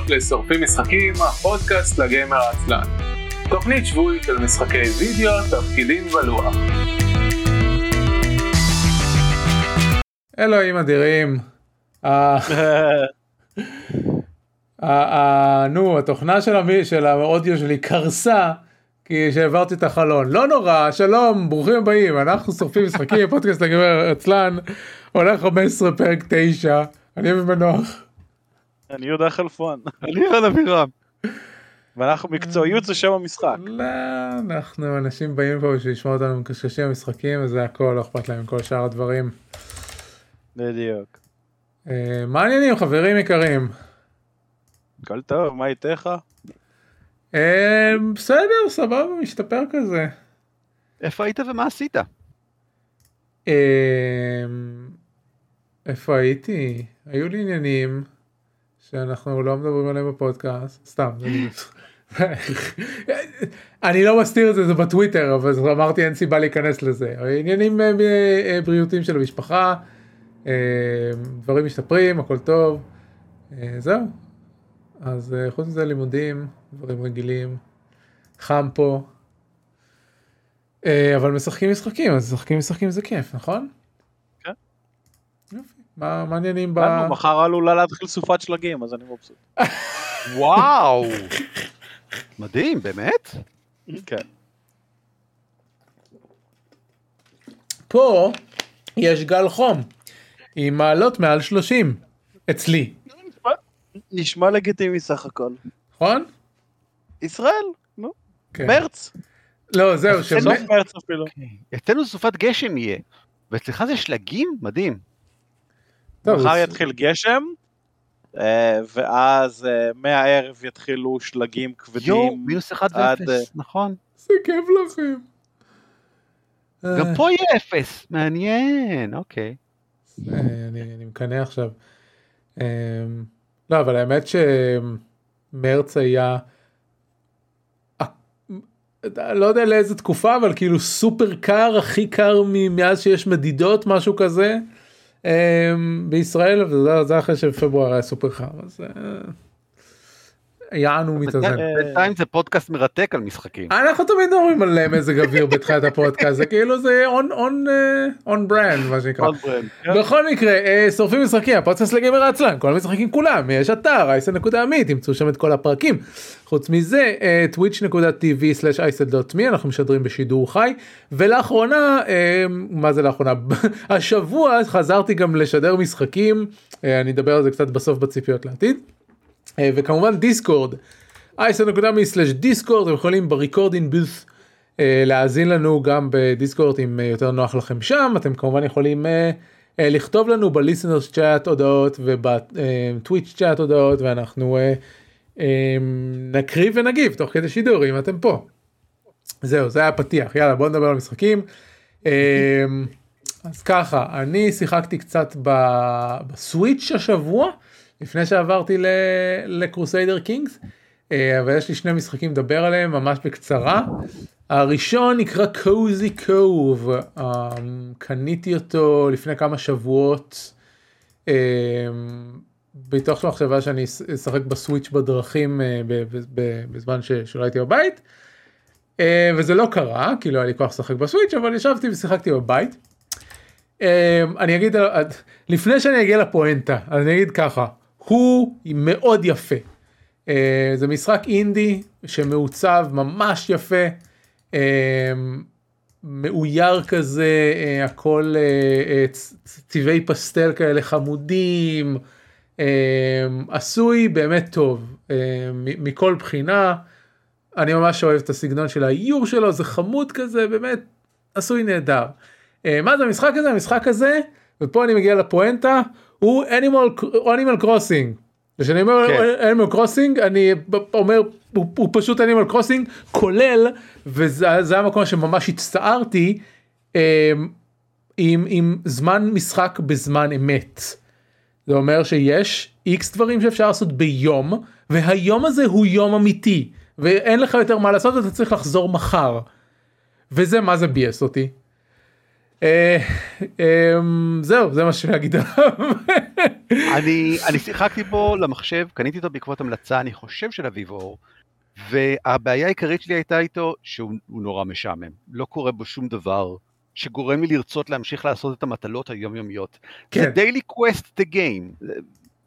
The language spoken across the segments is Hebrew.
הבאות לשורפים משחקים, הפודקאסט לגיימר העצלן. תוכנית שבועית של משחקי וידאו, תפקידים ולוח. אלוהים אדירים. אה, אה, אה, נו, התוכנה של האודיו שלי קרסה. כי שהעברתי את החלון. לא נורא, שלום, ברוכים הבאים, אנחנו שורפים משחקים, פודקאסט לגמר עצלן, עולה 15 פרק 9, אני אביב מנוח. אני יהודה חלפון, אני רן אבירם. ואנחנו מקצועיות זה שם המשחק. לא, אנחנו אנשים באים פה בשביל לשמוע אותנו מקשקשים במשחקים, וזה הכל, לא אכפת להם כל שאר הדברים. בדיוק. אה, מה העניינים חברים יקרים? הכל טוב, מה איתך? אה, בסדר, סבבה, משתפר כזה. איפה היית ומה עשית? אה, איפה הייתי? היו לי עניינים שאנחנו לא מדברים עליהם בפודקאסט, סתם. אני- אני לא מסתיר את זה, זה בטוויטר, אבל אמרתי אין סיבה להיכנס לזה. עניינים אה, אה, בריאותיים של המשפחה, אה, דברים משתפרים, הכל טוב, אה, זהו. אז אה, חוץ מזה לימודים, דברים רגילים, חם פה. אה, אבל משחקים משחקים, אז משחקים משחקים זה כיף, נכון? מה העניינים ב... מחר עלולה להתחיל סופת שלגים, אז אני מבסוט. וואו. מדהים, באמת? כן. פה יש גל חום, עם מעלות מעל 30, אצלי, נשמע לגיטימי סך הכל. נכון? ישראל, נו, כן. מרץ. לא, זהו, ש... סוף מרץ אפילו. אצלנו סופת גשם יהיה. ואצלך זה שלגים? מדהים. מחר יתחיל גשם, אה, ואז אה, מהערב יתחילו שלגים יואו, כבדים. מינוס אחד עד, ואפס, נכון. זה כיף לכם. גם אה, פה יהיה אפס. מעניין, אוקיי. אה, אני אני מקנא עכשיו. אה, לא, אבל האמת שמרץ היה, אה, לא יודע לאיזה תקופה, אבל כאילו סופר קר, הכי קר מאז שיש מדידות, משהו כזה, אה, בישראל, וזה זה אחרי שבפברואר היה סופר קר, אז אה, יענו מתאזן. בינתיים זה פודקאסט מרתק על משחקים. אנחנו תמיד מדברים על אה, מזג אוויר בתחילת הפודקאסט, זה כאילו זה on אה, brand מה שנקרא. ברנד. כן. בכל מקרה, אה, שורפים משחקים, הפודקאסט לגמר עצלן, כל המשחקים כולם, יש אתר, אייסל.עמית, תמצאו שם את כל הפרקים. חוץ מזה, אה, twitch.tv/אייסל.me, אנחנו משדרים בשידור חי, ולאחרונה, אה, מה זה לאחרונה? השבוע חזרתי גם לשדר משחקים, אה, אני אדבר על זה קצת בסוף בציפיות לעתיד. אה, וכמובן דיסקורד, אייסל.me/דיסקורד, אתם יכולים בריקורדינג בוס אה, להאזין לנו גם בדיסקורד אם אה, יותר נוח לכם שם אתם כמובן יכולים לכתוב לנו בליסנרס צ'אט הודעות ובטוויץ' צ'אט הודעות ואנחנו נקריא ונגיב תוך כדי שידור אם אתם פה. זהו זה היה פתיח יאללה בוא נדבר על משחקים. אז ככה אני שיחקתי קצת בסוויץ' השבוע לפני שעברתי לקרוסיידר קינגס. אה, אבל יש לי שני משחקים לדבר עליהם ממש בקצרה. הראשון נקרא קוזי קוב, קניתי אותו לפני כמה שבועות. אה, מתוך מחשבה שאני אשחק בסוויץ' בדרכים אה, בזמן שלא הייתי בבית. אה, וזה לא קרה כי לא היה לי כוח לשחק בסוויץ' אבל ישבתי ושיחקתי בבית. אה, אני אגיד לפני שאני אגיע לפואנטה אני אגיד ככה הוא מאוד יפה. אה, זה משחק אינדי שמעוצב ממש יפה, אה, מאויר כזה, אה, הכל צבעי פסטל כאלה חמודים, אה, עשוי באמת טוב מ- מכל בחינה. אני ממש אוהב את הסגנון של האיור שלו, זה חמוד כזה, באמת עשוי נהדר. אה, מה זה המשחק הזה? המשחק הזה, ופה אני מגיע לפואנטה, הוא Animal, Animal Crossing. וכשאני אומר כן. Animal Crossing, אני אומר, הוא, הוא פשוט Animal Crossing, כולל, וזה זה המקום שממש הצטערתי, אה, עם, עם זמן משחק בזמן אמת. זה אומר שיש איקס דברים שאפשר לעשות ביום, והיום הזה הוא יום אמיתי, ואין לך יותר מה לעשות ואתה צריך לחזור מחר. וזה מה זה ביאס אותי. אה, אמ, זהו זה מה שאני אגיד. אני, אני שיחקתי בו למחשב, קניתי אותו בעקבות המלצה, אני חושב של אביב אור, והבעיה העיקרית שלי הייתה איתו שהוא הוא נורא משעמם. לא קורה בו שום דבר שגורם לי לרצות להמשיך לעשות את המטלות היומיומיות. כן. זה daily quest the game.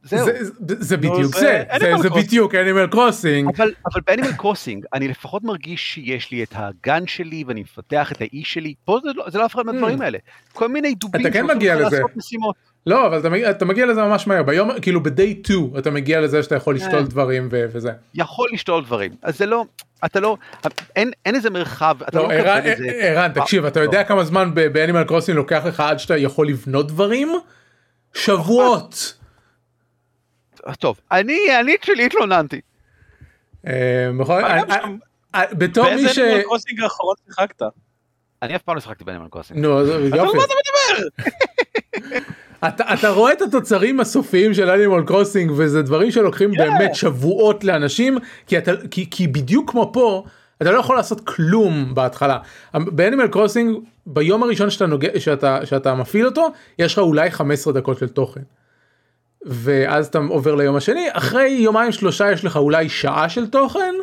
זהו. זה- זה- זה בדיוק זה זה, Animal זה- זה Crossing. בדיוק Animal Crossing. אבל, אבל ב Animal Crossing אני לפחות מרגיש שיש לי את הגן שלי ואני מפתח את האי שלי, פה זה לא, זה לא אף אחד מהדברים האלה. כל מיני דובים Hmm. אתה כן מגיע לזה. לא אבל אתה מגיע- אתה מגיע לזה ממש מהר ביום כאילו ב-day 2 אתה מגיע לזה שאתה יכול לשתול אה. דברים ו- וזה. יכול לשתול דברים. אז זה לא, אתה לא, אין, אין איזה מרחב, אתה לא, לא, מקבל ערן, איזה... ערן, תקשיב, אתה יודע כמה זמן באנימל קרוסינג לוקח לך עד שאתה יכול לבנות דברים? שבועות. טוב, אני, אני את שלי התלוננתי. אה, בתור מי באיזה ש... אנימל קרוסינג האחרון שיחקת? אני אף פעם לא שיחקתי ב Animal Crossing. נו, אז על יופי. מה אתה מדבר? אתה, אתה רואה את התוצרים הסופיים של Animal Crossing וזה דברים שלוקחים Yeah. באמת שבועות לאנשים כי אתה כי, כי בדיוק כמו פה אתה לא יכול לעשות כלום בהתחלה. ב Animal Crossing ביום הראשון שאתה נוגע שאתה שאתה מפעיל אותו יש לך אולי 15 דקות של תוכן. ואז אתה עובר ליום השני אחרי יומיים שלושה יש לך אולי שעה של תוכן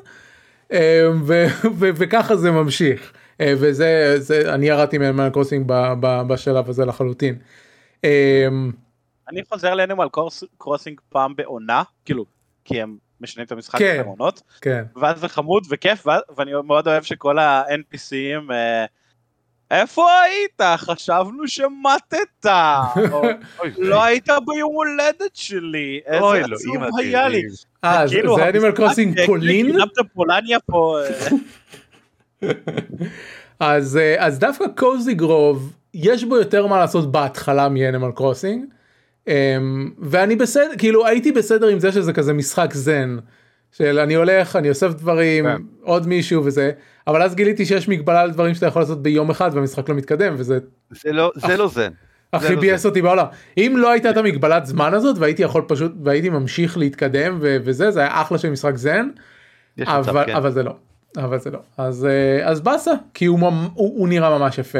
אה, ו- ו- וככה זה ממשיך אה, וזה זה אני ירדתי מאנימל קרוסינג ב- ב- בשלב הזה לחלוטין. אה, אני חוזר לאנימל קרוסינג פעם בעונה, כאילו, כי הם משנים את המשחק כן. בעונות, כן. ואז זה חמוד וכיף, ואני מאוד אוהב שכל ה-NPCים, איפה היית? חשבנו שמטת, לא היית ביום הולדת שלי, איזה אוי, עצוב היה לי. אה, זה- אנימל קרוסינג פולין? פולניה פה, אה, אז אה, אז דווקא קוזי גרוב יש בו יותר מה לעשות בהתחלה מאנימל קרוסינג. ואני בסדר כאילו הייתי בסדר עם זה שזה כזה משחק זן. של אני הולך אני אוסף דברים כן. עוד מישהו וזה אבל אז גיליתי שיש מגבלה על דברים שאתה יכול לעשות ביום אחד והמשחק לא מתקדם וזה זה לא, זה לא זן. הכי לא ביאס אותי בעולם אם לא הייתה את המגבלת זמן הזאת והייתי יכול פשוט והייתי ממשיך להתקדם ו- וזה זה היה אחלה של משחק זן מצב, אבל, כן. אבל זה לא, אבל זה לא. אז, אה, אז באסה, כי הוא, הוא, הוא נראה ממש יפה.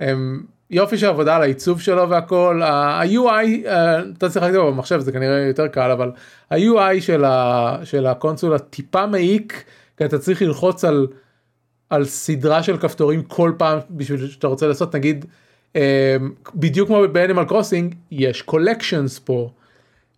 הם, יופי של עבודה על העיצוב שלו והכל, ה-UI, אה, אתה צריך להגיד במחשב זה כנראה יותר קל, אבל ה-UI של, ה, של הקונסולה טיפה מעיק, כי אתה צריך ללחוץ על, על סדרה של כפתורים כל פעם בשביל שאתה רוצה לעשות, נגיד, אה, בדיוק כמו ב Animal Crossing, יש collections פה.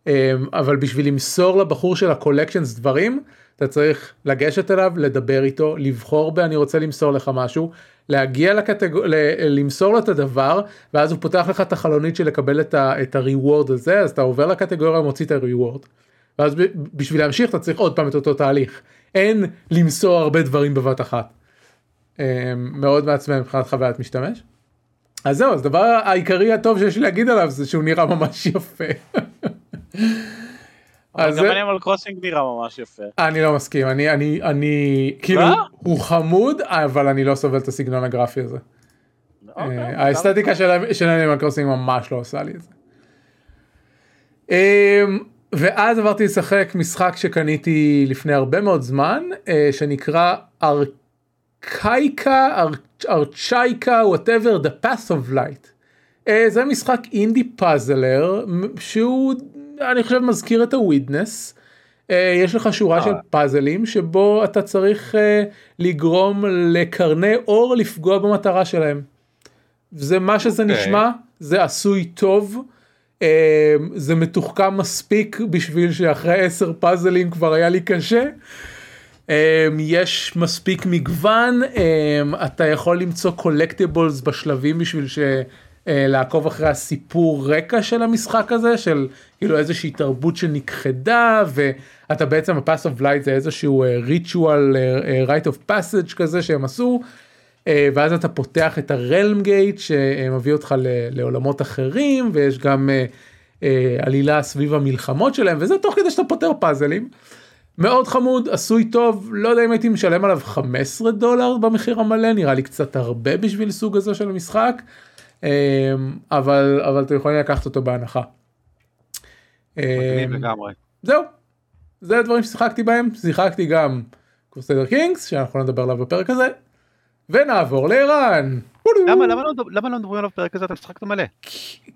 אמ, אבל בשביל למסור לבחור של ה collections דברים אתה צריך לגשת אליו לדבר איתו לבחור ב"אני רוצה למסור לך משהו" להגיע לקטגור... ל- למסור לו את הדבר ואז הוא פותח לך את החלונית של לקבל את, ה... את ה reward הזה אז אתה עובר לקטגוריה ומוציא את ה reward. ואז. בשביל להמשיך אתה צריך עוד פעם את אותו תהליך אין למסור הרבה דברים בבת אחת. אמ, מאוד מעצבן מבחינת חוויית משתמש. אז זהו, אז הדבר העיקרי הטוב שיש לי להגיד עליו זה שהוא נראה ממש יפה. אז גם אנימל קרוסינג נראה ממש יפה. אני לא מסכים, אני, אני, אני, כאילו? הוא חמוד, אבל אני לא סובל את הסגנון הגרפי הזה. אוקיי, אה, האסתטיקה של אנימל קרוסינג ממש לא עושה לי את זה. אמ, ואז עברתי לשחק משחק שקניתי לפני הרבה מאוד זמן, אה, שנקרא Archaica, Ar- Archaica, whatever, The Path of Light. אה, זה משחק אינדי puzzler, שהוא, אני חושב, מזכיר את The Witness. אה, יש לך שורה של פאזלים שבו אתה צריך אה, לגרום לקרני אור לפגוע במטרה שלהם. זה מה שזה אוקיי. נשמע, זה עשוי טוב, אה, זה מתוחכם מספיק בשביל שאחרי עשר פאזלים כבר היה לי קשה. אה, יש מספיק מגוון, אה, אתה יכול למצוא קולקטיבולס בשלבים בשביל ש... אה, לעקוב אחרי הסיפור רקע של המשחק הזה של כאילו איזושהי תרבות שנכחדה ואתה בעצם ה-pass of light זה איזשהו אה, אה, אה, rite of passage כזה שהם עשו אה, ואז אתה פותח את הרלם גייט שמביא אותך ל- לעולמות אחרים ויש גם אה, אה, עלילה סביב המלחמות שלהם וזה תוך כדי שאתה פותר פאזלים. מאוד חמוד עשוי טוב לא יודע אם הייתי משלם עליו 15 דולר במחיר המלא נראה לי קצת הרבה בשביל סוג הזה של המשחק אה, אבל אבל אתם יכולים לקחת אותו בהנחה. לגמרי. זהו. זה הדברים ששיחקתי בהם שיחקתי גם קורסדר קינגס שאנחנו נדבר עליו בפרק הזה ונעבור לערן. למה, למה, לא, למה לא מדברים עליו בפרק הזה? אתה משחק מלא.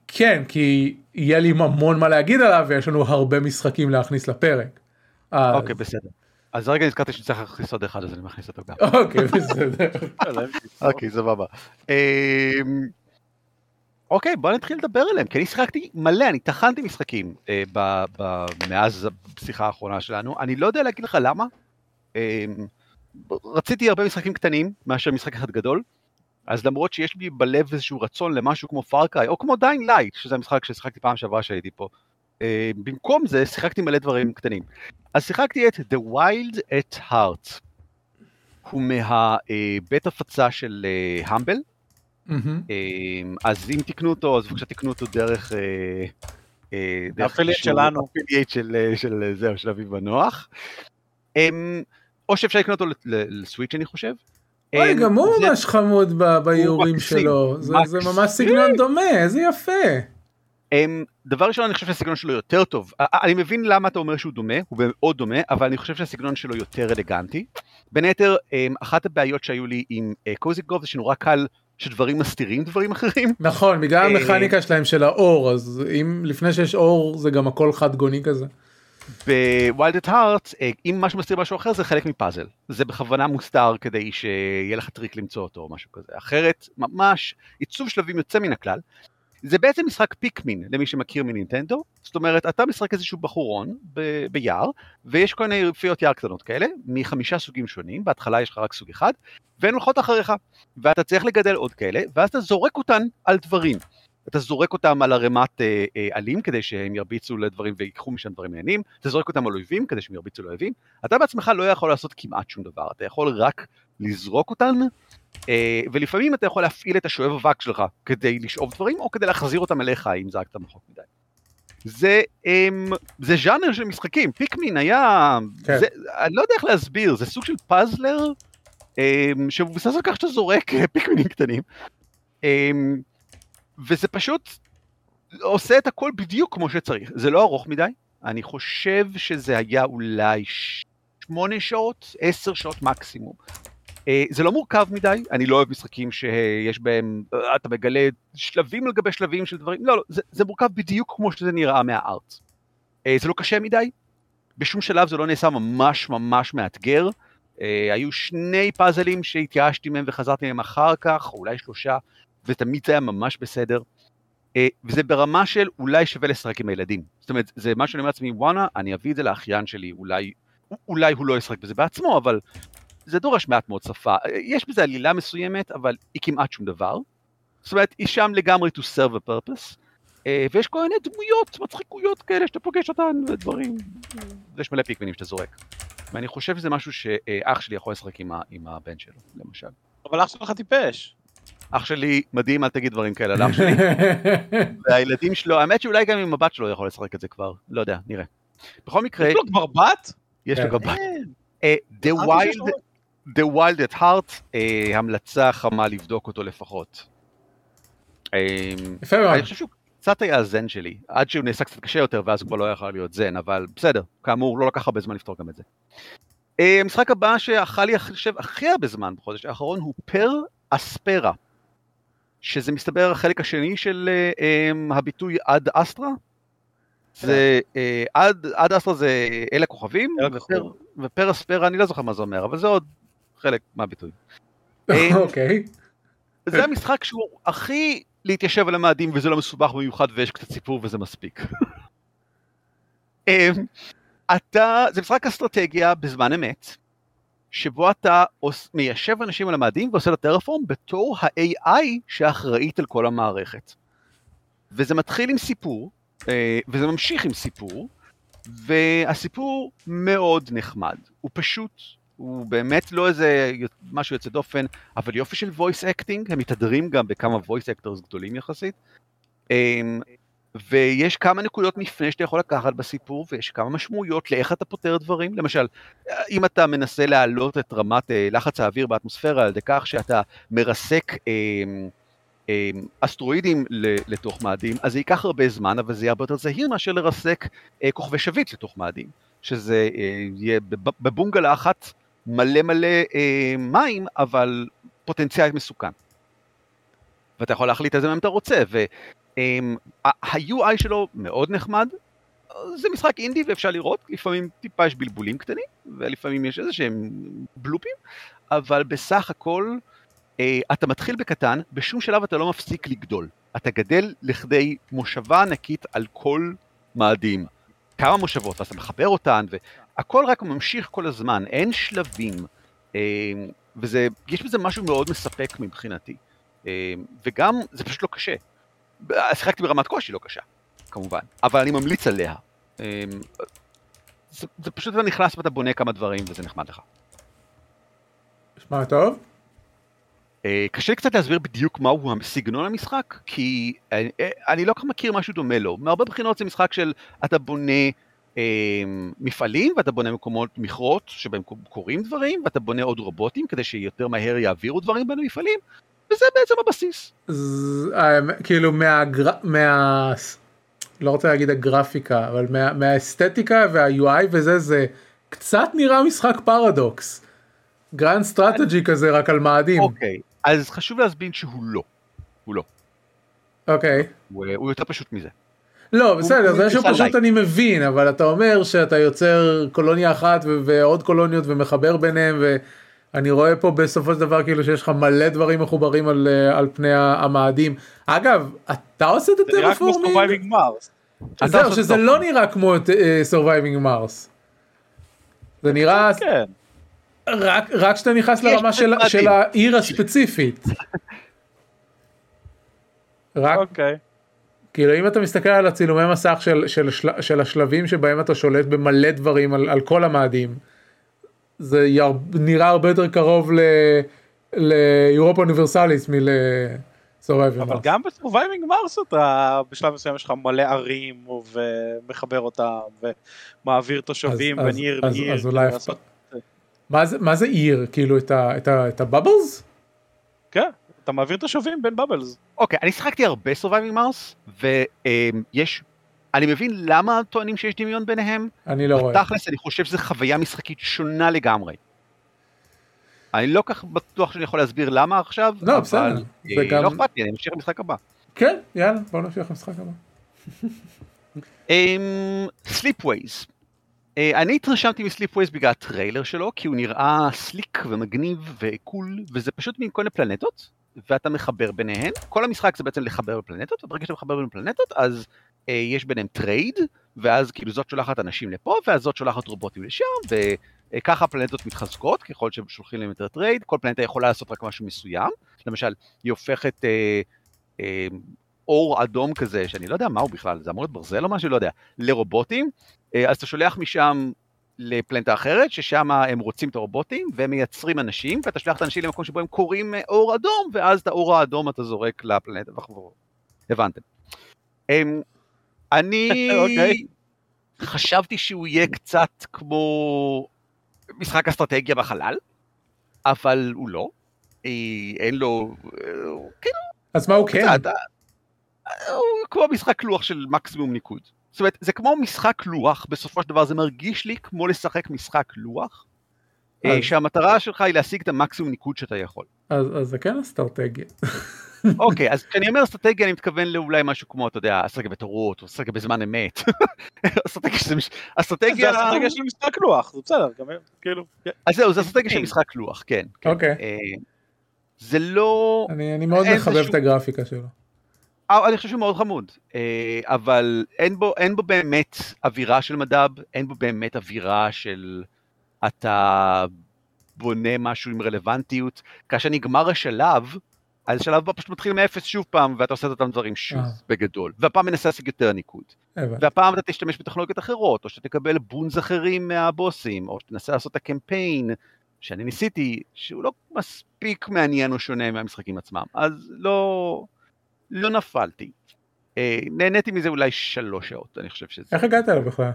כן, כי יהיה לי המון מה להגיד עליו ויש לנו הרבה משחקים להכניס לפרק. אז- אוקיי, בסדר. אז רגע נזכרתי שצריך להכניס עוד אחד, אז אני מכניס אותו גם. אוקיי, בסדר. אוקיי, סבבה. אוקיי, בוא נתחיל לדבר עליהם, כי אני שיחקתי מלא, אני טחנתי משחקים אה, ב- ב- מאז השיחה האחרונה שלנו, אני לא יודע להגיד לך למה. אמ, רציתי הרבה משחקים קטנים מאשר משחק אחד גדול, אז למרות שיש לי בלב איזשהו רצון למשהו כמו Far Cry, או כמו Dying Light, שזה המשחק ששיחקתי פעם שעברה שהייתי פה, אה, במקום זה שיחקתי מלא דברים קטנים. אז שיחקתי את The Wild at Heart. הוא מהבית הפצה של אה, Humble, מהמם. אז אם תקנו אותו, אז בבקשה תקנו אותו דרך... אה, אה, ה affiliate שלנו. ה affiliate של, אה, של זהו, של אביב מנוח. אמ, או שאפשר לקנות אותו ל- ל- ל Switch אני חושב. אוי, אמ, גם הוא זה- ממש חמוד ב- באיורים שלו. זה- זה. ממש סגנון דומה, איזה יפה. אמ, דבר ראשון אני חושב שהסגנון שלו יותר טוב, אני מבין למה אתה אומר שהוא דומה, הוא מאוד דומה, אבל אני חושב שהסגנון שלו יותר אלגנטי. בין היתר, אחת הבעיות שהיו לי עם Cozy Grove זה שנורא קל שדברים מסתירים דברים אחרים. נכון, בגלל אה, המכניקה שלהם של האור, אז אם לפני שיש אור זה גם הכל חד גוני כזה. ב Wild at Heart, אם משהו מסתיר משהו אחר זה חלק מפאזל. זה בכוונה מוסתר כדי שיהיה לך טריק למצוא אותו או משהו כזה. אחרת, ממש עיצוב שלבים יוצא מן הכלל. זה בעצם משחק פיקמין למי שמכיר מנינטנדו, זאת אומרת אתה משחק איזשהו בחורון ב- ביער ויש כל מיני רפיות יער קטנות כאלה מחמישה סוגים שונים, בהתחלה יש לך רק סוג אחד והן הולכות אחריך. ואתה צריך לגדל עוד כאלה ואז אתה זורק אותן על דברים. אתה זורק אותם על ערימת אה, אה, עלים כדי שהם ירביצו לדברים ויקחו משם דברים מעניינים, אתה זורק אותם על אויבים כדי שהם ירביצו לאויבים, אתה בעצמך לא יכול לעשות כמעט שום דבר, אתה יכול רק לזרוק אותן, ולפעמים אתה יכול להפעיל את השואב אבק שלך כדי לשאוב דברים, או כדי להחזיר אותם אליך אם זרקת רחוק מדי. זה, אמ, זה ז'אנר של משחקים, פיקמין היה, כן. זה, אני לא יודע איך להסביר, זה סוג של פאזלר, אמ, שמבוסס על כך שאתה זורק אה, פיקמינים קטנים. אמ, וזה פשוט עושה את הכל בדיוק כמו שצריך. זה לא ארוך מדי, אני חושב שזה היה אולי שמונה שעות, עשר שעות מקסימום. אה, זה לא מורכב מדי, אני לא אוהב משחקים שיש בהם, אה, אתה מגלה שלבים על גבי שלבים של דברים, לא, לא, זה, זה מורכב בדיוק כמו שזה נראה מהארט. אה, זה לא קשה מדי, בשום שלב זה לא נעשה ממש ממש מאתגר. היו שני פאזלים שהתייאשתי מהם וחזרתי מהם אחר כך, או אולי שלושה, ותמיד זה היה ממש בסדר. וזה ברמה של אולי שווה לשחק עם הילדים. זאת אומרת, זה מה שאני אומר לעצמי, וואנה, אני אביא את זה לאחיין שלי, אולי, אולי הוא לא ישחק בזה בעצמו, אבל זה דורש מעט מאוד שפה. יש בזה עלילה מסוימת, אבל היא כמעט שום דבר. זאת אומרת, היא שם לגמרי to serve a purpose, אה, ויש כל מיני דמויות מצחיקויות כאלה שאתה פוגש אותן ודברים, ויש מלא פיקמינים שאתה זורק. ואני חושב שזה משהו שאח שלי יכול לשחק עם, הבן שלו, למשל. אבל אח שלך טיפש. אח שלי מדהים, אל תגיד דברים כאלה על אח שלי. והילדים שלו, האמת שאולי גם עם הבת שלו יכול לשחק את זה כבר, לא יודע, נראה. בכל מקרה, יש לו כבר בת? יש לו כן. גם בת. אה, The Wild, The Wild at Heart, אה, המלצה חמה לבדוק אותו לפחות. אה, יפה מאוד. אני חושב שהוא קצת היה הזן שלי, עד שהוא נעשה קצת קשה יותר ואז הוא כבר לא יכול להיות זן, אבל בסדר, כאמור, לא לקח הרבה זמן לפתור גם את זה. אה, המשחק הבא שאכל לי, אני חושב, הכי הרבה זמן בחודש האחרון הוא פר אספרה, שזה מסתבר החלק השני של אה, אה, הביטוי עד אסטרה. זה אה, עד, עד אסטרה זה אל הכוכבים, אל ופר. ופר אספרה אני לא זוכר מה זה אומר, אבל זה עוד חלק מהביטוי. אה, אוקיי. זה המשחק שהוא הכי להתיישב על המאדים וזה לא מסובך במיוחד ויש קצת סיפור וזה מספיק. אמ, אתה, זה משחק אסטרטגיה בזמן אמת, שבו אתה מיישב אנשים על המאדים ועושה את הטרפורם בתור ה-AI שאחראית על כל המערכת. וזה מתחיל עם סיפור, אה, וזה ממשיך עם סיפור, והסיפור מאוד נחמד. הוא פשוט, הוא באמת לא איזה משהו יוצא דופן, אבל יופי של voice acting, הם מתהדרים גם בכמה voice actors גדולים יחסית. אמ, ויש כמה נקודות מפנה שאתה יכול לקחת בסיפור, ויש כמה משמעויות לאיך אתה פותר דברים. למשל, אם אתה מנסה להעלות את רמת אה, לחץ האוויר באטמוספירה על ידי כך שאתה מרסק אמ, אמ, אסטרואידים לתוך מאדים, אז זה ייקח הרבה זמן, אבל זה יהיה הרבה יותר זהיר מאשר לרסק אה, כוכבי שביט לתוך מאדים. שזה אה, יהיה בב- בבונגלה אחת מלא מלא אה, מים, אבל פוטנציאל מסוכן. ואתה יכול להחליט איזה מהם אתה רוצה, וה-UI שלו מאוד נחמד, זה משחק אינדי ואפשר לראות, לפעמים טיפה יש בלבולים קטנים, ולפעמים יש איזה שהם בלופים, אבל בסך הכל אה, אתה מתחיל בקטן, בשום שלב אתה לא מפסיק לגדול. אתה גדל לכדי מושבה ענקית על כל מאדים. כמה מושבות, ואז אתה מחבר אותן, והכל רק ממשיך כל הזמן, אין שלבים, אה, וזה, יש בזה משהו מאוד מספק מבחינתי. אה, וגם, זה פשוט לא קשה. שיחקתי ברמת קושי לא קשה, כמובן, אבל אני ממליץ עליה. זה, זה פשוט אתה נכנס ואתה בונה כמה דברים וזה נחמד לך. נשמע טוב? אה, קשה לי קצת להסביר בדיוק מהו סגנון המשחק, כי אני, אה, אני לא כל כך מכיר משהו דומה לו. מהרבה בחינות זה משחק של אתה בונה אה, מפעלים, ואתה בונה מקומות, מכרות שבהם קורים דברים, ואתה בונה עוד רובוטים כדי שיותר מהר יעבירו דברים בין המפעלים, וזה בעצם הבסיס. ז, כאילו מהגר... מה... לא רוצה להגיד הגרפיקה, אבל מה... מהאסתטיקה וה-UI וזה, זה קצת נראה משחק פרדוקס. grand strategy כזה רק על מאדים. אוקיי, אז חשוב להסביר שהוא לא. הוא לא. אוקיי. הוא, הוא יותר פשוט מזה. לא בסדר זה שהוא פשוט אני מבין אבל אתה אומר שאתה יוצר קולוניה אחת ועוד קולוניות ומחבר ביניהם ואני רואה פה בסופו של דבר כאילו שיש לך מלא דברים מחוברים על, על פני המאדים. אגב אתה עושה את הטרפורמינג? זה נראה כמו Surviving Mars. זהו שזה לא נראה כמו uh, Surviving Mars. זה נראה כן. רק רק כשאתה נכנס לרמה של, של העיר הספציפית. רק אוקיי. כאילו אם אתה מסתכל על הצילומי מסך של, של, של, של השלבים שבהם אתה שולט במלא דברים על, על כל המאדים. זה יר, נראה הרבה יותר קרוב ל Europa Universalis מל Surviving אבל גם ב Surviving Mars אתה בשלב מסוים יש לך מלא ערים ומחבר אותם ומעביר תושבים בין עיר לעיר. אז אולי מה זה, מה זה עיר? כאילו את, ה, את, ה, את ה bubbles? כן, אתה מעביר תושבים בין bubbles. אוקיי, אני שחקתי הרבה Surviving Mars, ויש... אני מבין למה טוענים שיש דמיון ביניהם. אני לא רואה. בתכלס, אני חושב שזו חוויה משחקית שונה לגמרי. אני לא כך בטוח שאני יכול להסביר למה עכשיו, לא, אבל בסדר. אה, זה גם... לא אכפת לי, אני ממשיך למשחק הבא. כן, יאללה, בוא נמשיך למשחק הבא. אמ, Slipways. אה, אני התרשמתי מ Slipways בגלל הטריילר שלו, כי הוא נראה slick ומגניב ו cool, וזה פשוט מין כל מיני פלנטות, ואתה מחבר ביניהן. כל המשחק זה בעצם לחבר בפלנטות, וברגע שאתה מחבר בין פלנטות, אז אה, יש ביניהם trade, ואז כאילו זאת שולחת אנשים לפה, ואז זאת שולחת רובוטים לשם, וככה הפלנטות מתחזקות, ככל שהם שולחים להם יותר trade, כל פלנטה יכולה לעשות רק משהו מסוים, למשל, היא הופכת... אה, אה, ore אדום כזה, שאני לא יודע מה הוא בכלל, זה אמור להיות ברזל או משהו, לא יודע, לרובוטים, אה, אז אתה שולח משם לפלנטה אחרת, ששם הם רוצים את הרובוטים, והם מייצרים אנשים, ואתה שולח את האנשים למקום שבו הם קוראים אה, ore אדום, ואז את ה ore האדום אתה זורק לפלנטה. הבנתם. אמ, אני אוקיי. חשבתי שהוא יהיה קצת כמו משחק אסטרטגיה בחלל, אבל הוא לא. אה, אין לו, כאילו, אז מה הוא כן? הוא כמו משחק לוח של מקסימום ניקוד. זאת אומרת, זה כמו משחק לוח, בסופו של דבר זה מרגיש לי כמו לשחק משחק לוח, אה, אז- שהמטרה שלך היא להשיג את המקסימום ניקוד שאתה יכול. אז, אז זה כן אסטרטגיה. אוקיי, אז כשאני אומר אסטרטגיה אני מתכוון לאולי משהו כמו, אתה יודע, אסטרטגיה בתורות, או אסטרטגיה בזמן אמת. אסטרטגיה שזה מש- אסטרטגיה... זה אסטרטגיה של משחק לוח, זה בסדר, גם כאילו, כן. אז זהו, זה אסטרטגיה של משחק לוח, כן. כן. אוקיי. אה, זה לא... אני, אני מאוד מחבב את הגרפיקה שלו. אה, אני חושב שהוא מאוד חמוד, אה, אבל אין בו, אין בו באמת אווירה של מדב, אין בו באמת אווירה של אתה בונה משהו עם רלוונטיות. כאשר נגמר השלב, אז השלב הבא פשוט מתחיל מאפס שוב פעם, ואתה עושה את אותם דברים שוב, אה. בגדול. והפעם מנסה להשיג יותר ניקוד. והפעם אתה תשתמש בטכנולוגיות אחרות, או שאתה תקבל boons אחרים מהבוסים, או שתנסה לעשות את הקמפיין, שאני ניסיתי, שהוא לא מספיק מעניין או שונה מהמשחקים עצמם. אז לא, לא נפלתי. אה, נהניתי מזה אולי שלוש שעות, אני חושב שזה... איך הגעת אליו בכלל?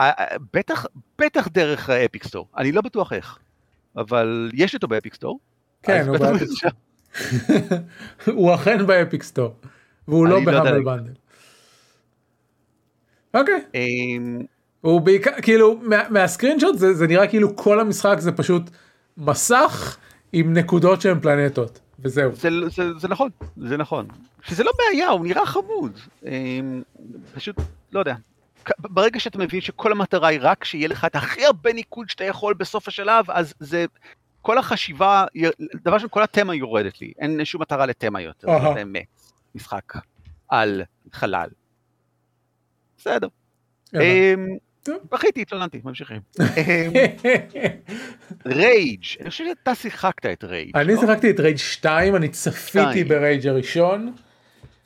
אה, אה, בטח, בטח דרך ה Epic Store, אני לא בטוח איך, אבל יש אותו ב Epic Store. כן, הוא ב Epic אפשר. הוא אכן ב Epic Store. והוא לא לא ב Humble Bundle. אוקיי. אמ, הוא בעיקר כאילו מה, מה screenshot זה, זה נראה כאילו כל המשחק זה פשוט מסך עם נקודות שהן פלנטות, וזהו. זה, זה, זה נכון, זה נכון. שזה לא בעיה, הוא נראה חמוד. אמ, פשוט, לא יודע. ברגע שאתה מבין שכל המטרה היא רק שיהיה לך את הכי הרבה ניקוד שאתה יכול בסוף השלב, אז זה, כל החשיבה, דבר ראשון, כל התמה יורדת לי, אין שום מטרה לתמה יותר, זה באמת משחק על חלל. בסדר. אמ, בכיתי, התלוננתי, ממשיכים. Rage, אמ, אני חושב שאתה שיחקת את Rage. אני לא? שיחקתי את Rage 2, אני צפיתי ב Rage הראשון.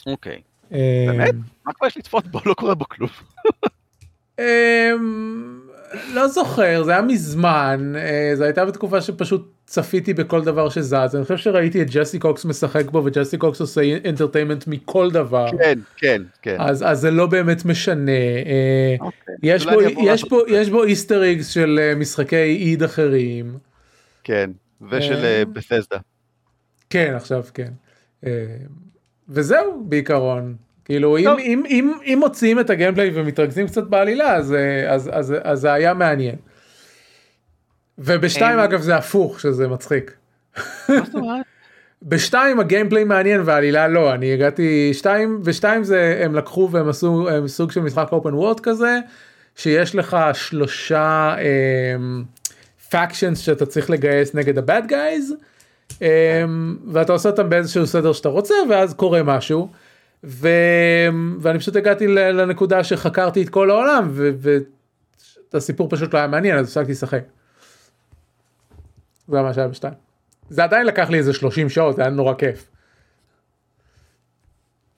אוקיי. אמ, באמת? מה כבר יש לצפות בו? לא קורה בו כלום. לא זוכר, זה היה מזמן, אה, זה הייתה בתקופה שפשוט צפיתי בכל דבר שזז, אני חושב שראיתי את ג'סי קוקס משחק בו וג'סי קוקס עושה entertainment מכל דבר. כן, כן, כן. אז, אז זה לא באמת משנה. אה, אוקיי. יש, בו, יש, בו, יש בו Easter eggs של אה, משחקי id אחרים. כן, ושל Bethesda. כן, עכשיו כן. וזהו בעיקרון. כאילו אם, אם, אם, אם מוציאים את ה gameplay ומתרכזים קצת בעלילה אז, אז, אז, אז זה היה מעניין. ובשתיים אגב זה הפוך שזה מצחיק. בשתיים ה gameplay מעניין והעלילה לא אני הגעתי שתיים ושתיים זה הם לקחו והם עשו הם סוג של משחק open world כזה שיש לך שלושה factions שאתה צריך לגייס נגד ה bad guys ואתה עושה אותם באיזשהו סדר שאתה רוצה ואז קורה משהו. ו... ואני פשוט הגעתי לנקודה שחקרתי את כל העולם והסיפור פשוט לא היה מעניין אז הפסקתי לשחק. זה מה שהיה בשתיים. זה עדיין לקח לי איזה 30 שעות זה היה נורא כיף.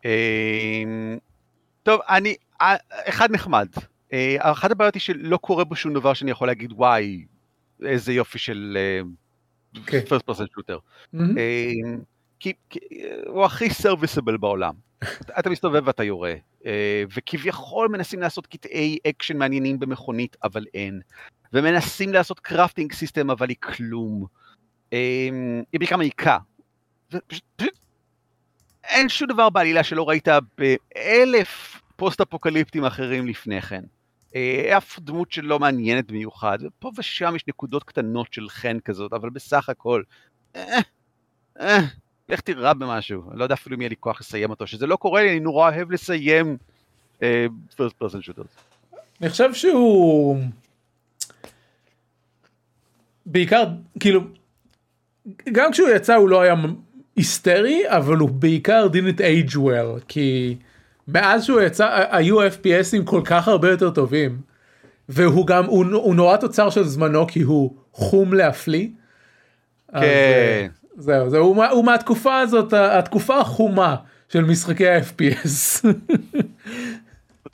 אמ, טוב אני אה, אחד נחמד אה, אחת הבעיות היא שלא קורה בו שום דבר שאני יכול להגיד וואי איזה יופי של אה, person shooter. אמ, כי הוא הכי serviceable בעולם. אתה מסתובב ואתה יורה, אה, וכביכול מנסים לעשות קטעי אקשן מעניינים במכונית, אבל אין. ומנסים לעשות crafting system, אבל היא כלום. אה, היא בעיקר מעיקה. אין שום דבר בעלילה שלא ראית באלף פוסט-אפוקליפטים אחרים לפני כן. אה, אף דמות שלא מעניינת במיוחד, פה ושם יש נקודות קטנות של חן כזאת, אבל בסך הכל, לך תירה במשהו, אני לא יודע אפילו אם יהיה לי כוח לסיים אותו, שזה לא קורה לי, אני נורא אוהב לסיים first person shooters. אני חושב שהוא בעיקר כאילו גם כשהוא יצא הוא לא היה היסטרי אבל הוא בעיקר didn't age well כי מאז שהוא יצא היו FPSים כל כך הרבה יותר טובים והוא גם הוא, הוא נורא תוצר של זמנו כי הוא חום להפליא. כן. אז, זהו, זהו, הוא, הוא מהתקופה הזאת, התקופה החומה של משחקי ה-FPS.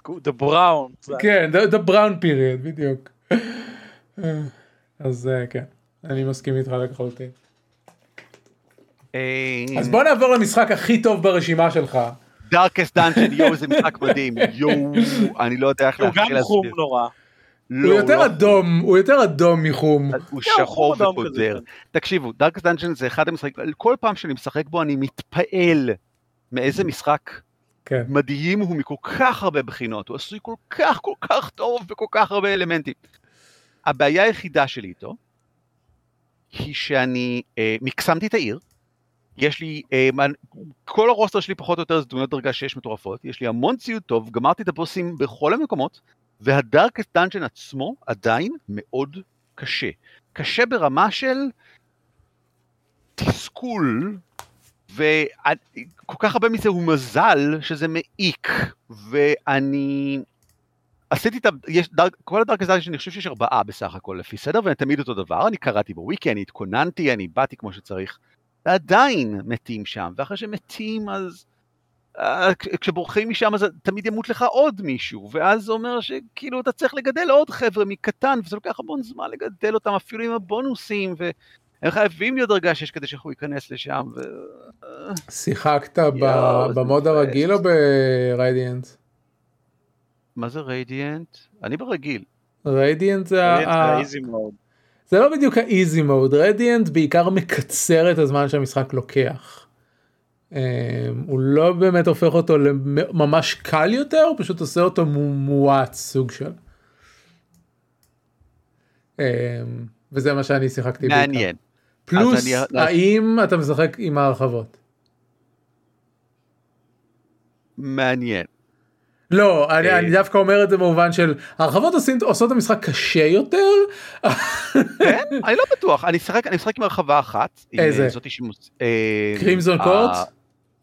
The Brown. כן, the, the Brown period, בדיוק. אז אה, כן, אני מסכים איתך לחלוטין. אה, אז בוא נעבור למשחק הכי טוב ברשימה שלך. דארקסט דאנג'ן, יואו זה משחק מדהים, יואו, אני לא יודע איך להתחיל להסביר. הוא גם חום נורא. לא, הוא יותר לא. אדום, הוא יותר אדום מחום. הוא שחור וקודר. תקשיבו, Darkest Dungeon זה אחד המשחקים, כל פעם שאני משחק בו אני מתפעל מאיזה משחק כן. מדהים הוא מכל כך הרבה בחינות, הוא עשוי כל כך כל כך טוב בכל כך הרבה אלמנטים. הבעיה היחידה שלי איתו, היא שאני אה, מקסמתי את העיר, יש לי, אה, כל ה roster שלי פחות או יותר זה דמויות דרגה 6 מטורפות, יש לי המון ציוד טוב, גמרתי את הבוסים בכל המקומות, וה Darkest Dungeon עצמו עדיין מאוד קשה. קשה ברמה של תסכול, וכל כך הרבה מזה הוא מזל שזה מעיק, ואני... עשיתי את ה... יש Dark, כל ה Darkest Dungeon, אני חושב שיש ארבעה בסך הכל לפי סדר, ואני תמיד אותו דבר, אני קראתי בוויקי, אני התכוננתי, אני באתי כמו שצריך, ועדיין מתים שם, ואחרי שמתים אז... אה, כשבורחים משם אז תמיד ימות לך עוד מישהו, ואז זה אומר שכאילו אתה צריך לגדל עוד חבר'ה מקטן, וזה לוקח המון זמן לגדל אותם אפילו עם הבונוסים, והם חייבים להיות דרגה שש כדי שהוא ייכנס לשם. ו... שיחקת ב mode הרגיל או ב Radiant? מה זה Radiant? אני ברגיל. Radiant זה ה easy mode. זה לא בדיוק ה easy mode, Radiant בעיקר מקצר את הזמן שהמשחק לוקח. אמ, הוא לא באמת הופך אותו לממש קל יותר, הוא פשוט עושה אותו מואץ סוג של. אמ, וזה מה שאני שיחקתי מעניין. פלוס אני- האם אתה משחק עם ההרחבות? מעניין. לא, אני, אה. אני דווקא אומר את זה במובן של הרחבות עושים, עושות את המשחק קשה יותר. כן? אני לא בטוח, אני אשחק אני אשחק עם הרחבה אחת. איזה? זאתי שמוס... אה, קרימזון קורט?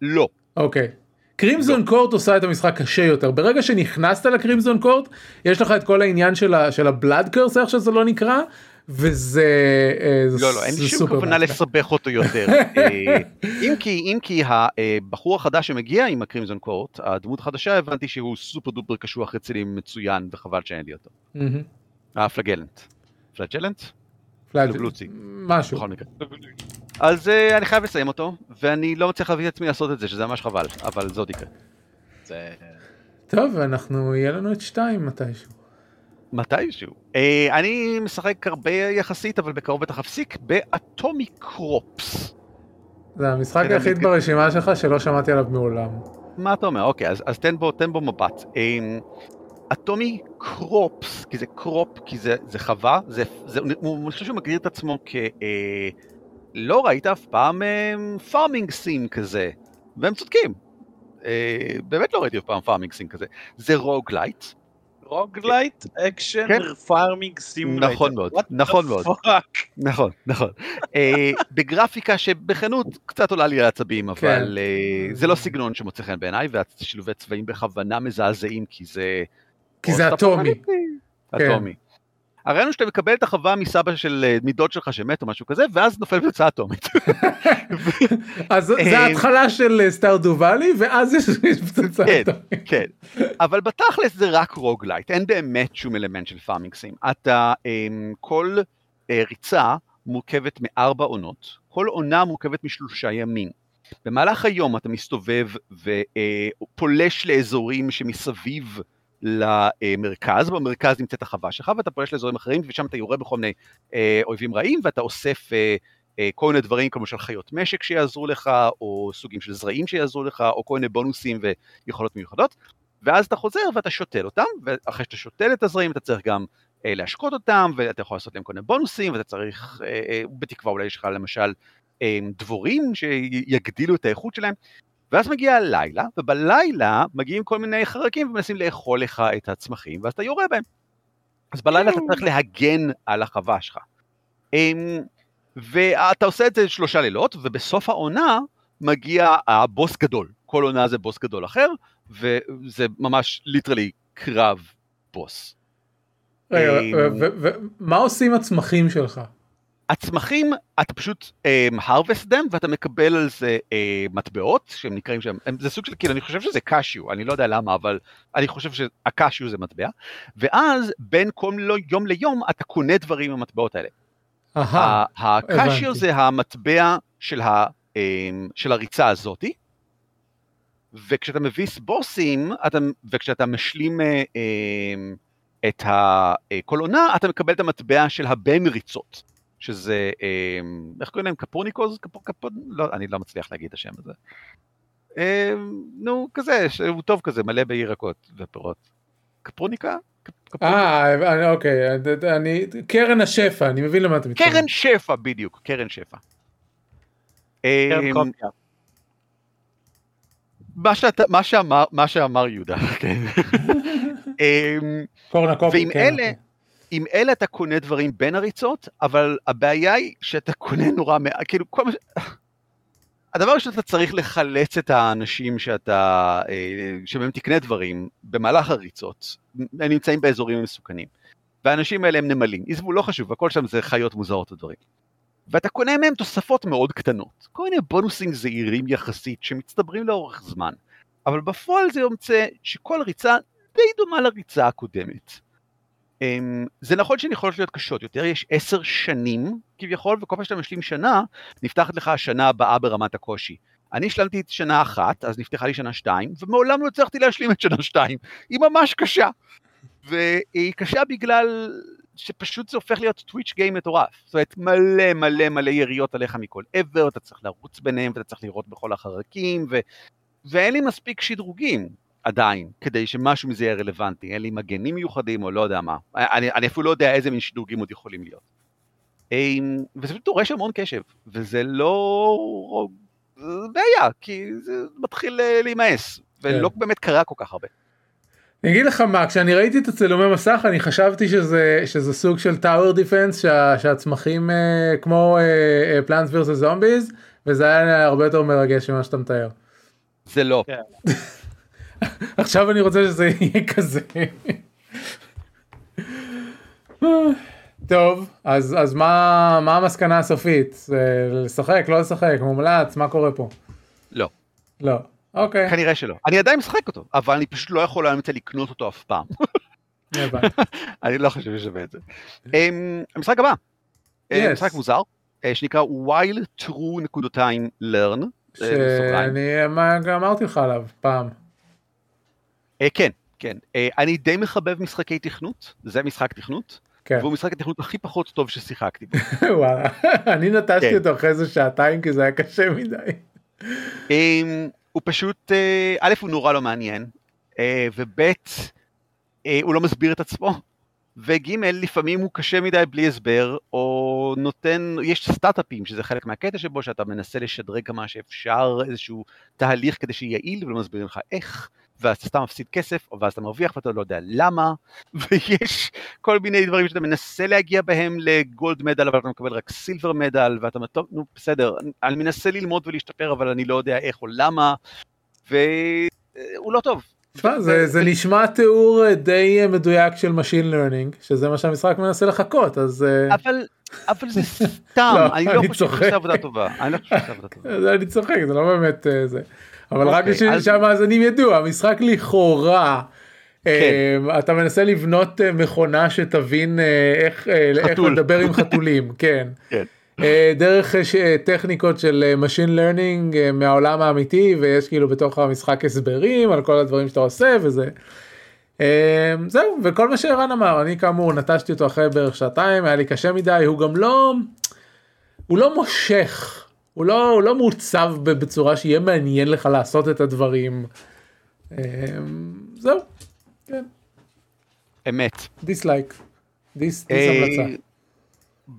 לא. אוקיי. Crimson Court עושה את המשחק קשה יותר ברגע שנכנסת ל Crimson Court יש לך את כל העניין של ה blood curse איך שזה לא נקרא וזה אה, לא, לא, אין לי שום כוונה. לסבך אותו יותר. אה, אם כי, אם כי הבחור החדש שמגיע עם ה Crimson Court, הדמות החדשה, הבנתי שהוא super duper קשוח רציני מצוין, וחבל שאין לי אותו. ה Flagellant. Flagellant? Flag- גלוצי. משהו. בכל מקרה. אז אה, אני חייב לסיים אותו, ואני לא מצליח להביא את עצמי לעשות את זה, שזה ממש חבל, אבל זאת יקרה. טוב אנחנו יהיה לנו את שתיים מתישהו. מתישהו. אה, אני משחק הרבה יחסית, אבל בקרוב בטח אפסיק, באטומי קרופס. זה המשחק כן, היחיד אני- ברשימה שלך שלא שמעתי עליו מעולם. מה אתה אומר? אוקיי, אז, אז תן, בו, תן בו מבט. אטומי קרופס, כי זה קרופ, כי זה, זה חווה, זה, זה, הוא, אני חושב שהוא מגדיר את עצמו כ... אה, לא ראית אף פעם farming sim כזה, והם צודקים. אה, באמת לא ראיתי אף פעם farming sim כזה. זה רוגלייט, רוגלייט אקשן כן. farming simulator. נכון מאוד, נכון מאוד. נכון, נכון. אה, בגרפיקה שבכנות קצת עולה לי על העצבים, אבל כן. אה, זה לא סגנון שמוצא חן בעיניי, והשילובי צבעים בכוונה מזעזעים, כי זה... כי זה אטומי. אטומי. הרעיון הוא שאתה מקבל את החווה מסבא של אה, מדוד שלך שמת או משהו כזה, ואז נופל פצצה אטומית. אז זה אה, ההתחלה של Stardew Valley ואז יש פצצה. כן. אטומית. כן, אבל בתכלס זה רק roguelite, אין באמת שום אלמנט של farming sim. אתה, אמ, כל אה, ריצה מורכבת מארבע עונות, כל עונה מורכבת משלושה ימים. במהלך היום אתה מסתובב ופולש לאזורים שמסביב למרכז, במרכז נמצאת החווה שלך ואתה פולש לאזורים אחרים ושם אתה יורה בכל מיני אה, אויבים רעים ואתה אוסף אה, אה, כל מיני דברים כמו למשל חיות משק שיעזרו לך או סוגים של זרעים שיעזרו לך או כל מיני בונוסים ויכולות מיוחדות ואז אתה חוזר ואתה שותל אותם ואחרי שאתה שותל את הזרעים אתה צריך גם אה, להשקות אותם ואתה יכול לעשות להם כל מיני בונוסים ואתה צריך אה, אה, בתקווה אולי יש לך למשל אה, דבורים שיגדילו את האיכות שלהם ואז מגיע הלילה, ובלילה מגיעים כל מיני חרקים ומנסים לאכול לך את הצמחים, ואז אתה יורה בהם. אז בלילה אתה צריך להגן על החווה שלך. אמ, ואתה עושה את זה שלושה לילות, ובסוף העונה מגיע הבוס גדול. כל עונה זה בוס גדול אחר, וזה ממש ליטרלי קרב בוס. רגע, אמ, ו- ו- ו- מה עושים הצמחים שלך? הצמחים, אתה פשוט um, harvest them ואתה מקבל על זה uh, מטבעות שהם נקראים שם, הם, זה סוג של, כאילו אני חושב שזה קשיו, אני לא יודע למה, אבל אני חושב שהקשיו זה מטבע, ואז בין כל לא, יום ליום אתה קונה דברים עם המטבעות האלה. הקשיו. זה המטבע של, ה, um, של הריצה הזאתי, וכשאתה מביס בוסים, אתה, וכשאתה משלים uh, um, את ה, כל עונה, אתה מקבל את המטבע של הבין ריצות. שזה, אה, איך קוראים להם? קפורניקוז? קפור, קפור, לא, אני לא מצליח להגיד את השם הזה. אה, נו, כזה, שהוא טוב כזה, מלא בירקות ופירות. קפורניקה? קפ- קפורניקה? אה, אני- אוקיי, אני, קרן השפע, אני מבין למה אתה מתכוון. קרן שפע, בדיוק, קרן שפע. אה, קרן קופיה. מה שאמר- מה שאמר יהודה, כן. אה, קורנקופי, ועם כן, אלה- אוקיי. עם אלה אתה קונה דברים בין הריצות, אבל הבעיה היא שאתה קונה נורא מעט, כאילו כל מה. הדבר שאתה צריך לחלץ את האנשים שאתה, אה, שבהם תקנה דברים במהלך הריצות, הם נמצאים באזורים מסוכנים. והאנשים האלה הם נמלים, עזבו, לא חשוב, הכל שם זה חיות מוזרות ודברים. ואתה קונה מהם תוספות מאוד קטנות, כל מיני בונוסים זעירים יחסית שמצטברים לאורך זמן, אבל בפועל זה יוצא שכל ריצה די דומה לריצה הקודמת. אמ, זה נכון שהן יכולות להיות קשות יותר, יש עשר שנים כביכול, וכל פעם שאתה משלים שנה, נפתחת לך השנה הבאה ברמת הקושי. אני השלמתי את שנה אחת, אז נפתחה לי שנה שתיים, ומעולם לא הצלחתי להשלים את שנה שתיים. היא ממש קשה. והיא קשה בגלל שפשוט זה הופך להיות טוויץ' גיים מטורף. זאת אומרת, מלא מלא מלא יריות עליך מכל עבר, אתה צריך לרוץ ביניהם, ואתה צריך לראות בכל החרקים, ו... ואין לי מספיק שדרוגים. עדיין, כדי שמשהו מזה יהיה רלוונטי, אין לי מגנים מיוחדים או לא יודע מה. אני, אני אפילו לא יודע איזה מין שדרוגים עוד יכולים להיות. וזה פשוט דורש המון קשב, וזה לא... זה בעיה, כי זה מתחיל אה, להימאס, ולא כן. באמת קרה כל כך הרבה. אני אגיד לך מה, כשאני ראיתי את הצילומי מסך אני חשבתי שזה, שזה סוג של טאוור דיפנס שה, שהצמחים אה, כמו פלאנס ורסס זומביז וזה היה הרבה יותר מרגש ממה שאתה מתאר. זה לא. עכשיו אני רוצה שזה יהיה כזה. טוב אז אז מה מה המסקנה הסופית לשחק לא לשחק מומלץ מה קורה פה לא. לא אוקיי כנראה שלא. אני עדיין משחק אותו, אבל אני פשוט לא יכול להמצא לקנות אותו אף פעם. אני לא חושב ששווה את זה. אמ, המשחק הבא, Yes. משחק מוזר, אה, שנקרא while true נקודתיים learn. אה. שאני אמרתי לך עליו פעם. אה, כן, כן. אה, אני די מחבב משחקי תכנות, זה משחק תכנות, כן. והוא משחק התכנות הכי פחות טוב ששיחקתי בו. וואלה, אני נטשתי כן. אותו אחרי איזה שעתיים כי זה היה קשה מדי. אמ, הוא פשוט, אה, א', הוא נורא לא מעניין, אה, וב', אה, הוא לא מסביר את עצמו, וג', לפעמים הוא קשה מדי בלי הסבר, או נותן, יש סטארט-אפים, שזה חלק מהקטע שבו שאתה מנסה לשדרג כמה שאפשר איזשהו תהליך כדי שיהיה יעיל, ולא מסבירים לך איך, ואז אתה סתם מפסיד כסף, ואז אתה מרוויח ואתה לא יודע למה, ויש כל מיני דברים שאתה מנסה להגיע בהם לגולד מדל, אבל אתה מקבל רק סילבר מדל, ואתה אומר, טוב, נו, בסדר, אני- מנסה ללמוד ולהשתפר, אבל אני לא יודע איך או למה, והוא לא טוב. תשמע, זה, זה נשמע תיאור אה, די אה, מדויק של Machine Learning, שזה מה שהמשחק מנסה לחכות, אז אה, אבל, אבל זה סתם, לא, אני לא חושב. עושה עבודה טובה. אני לא חושב עושה עבודה טובה. אני צוחק, זה לא באמת אה, זה. אבל רק אוקיי, בשביל אז- שהמאזינים ידעו, המשחק לכאורה, אה, אתה מנסה לבנות אה, מכונה שתבין אה, איך איך. לדבר עם חתולים, כן. כן. דרך טכניקות של Machine Learning מהעולם האמיתי ויש כאילו בתוך המשחק הסברים על כל הדברים שאתה עושה וזה. זהו וכל מה שערן אמר אני כאמור נטשתי אותו אחרי בערך שעתיים היה לי קשה מדי הוא גם לא הוא לא מושך הוא לא הוא לא מעוצב ב- בצורה שיהיה מעניין לך לעשות את הדברים. אה, זהו כן אמת. Dislike. Dis אה, המלצה.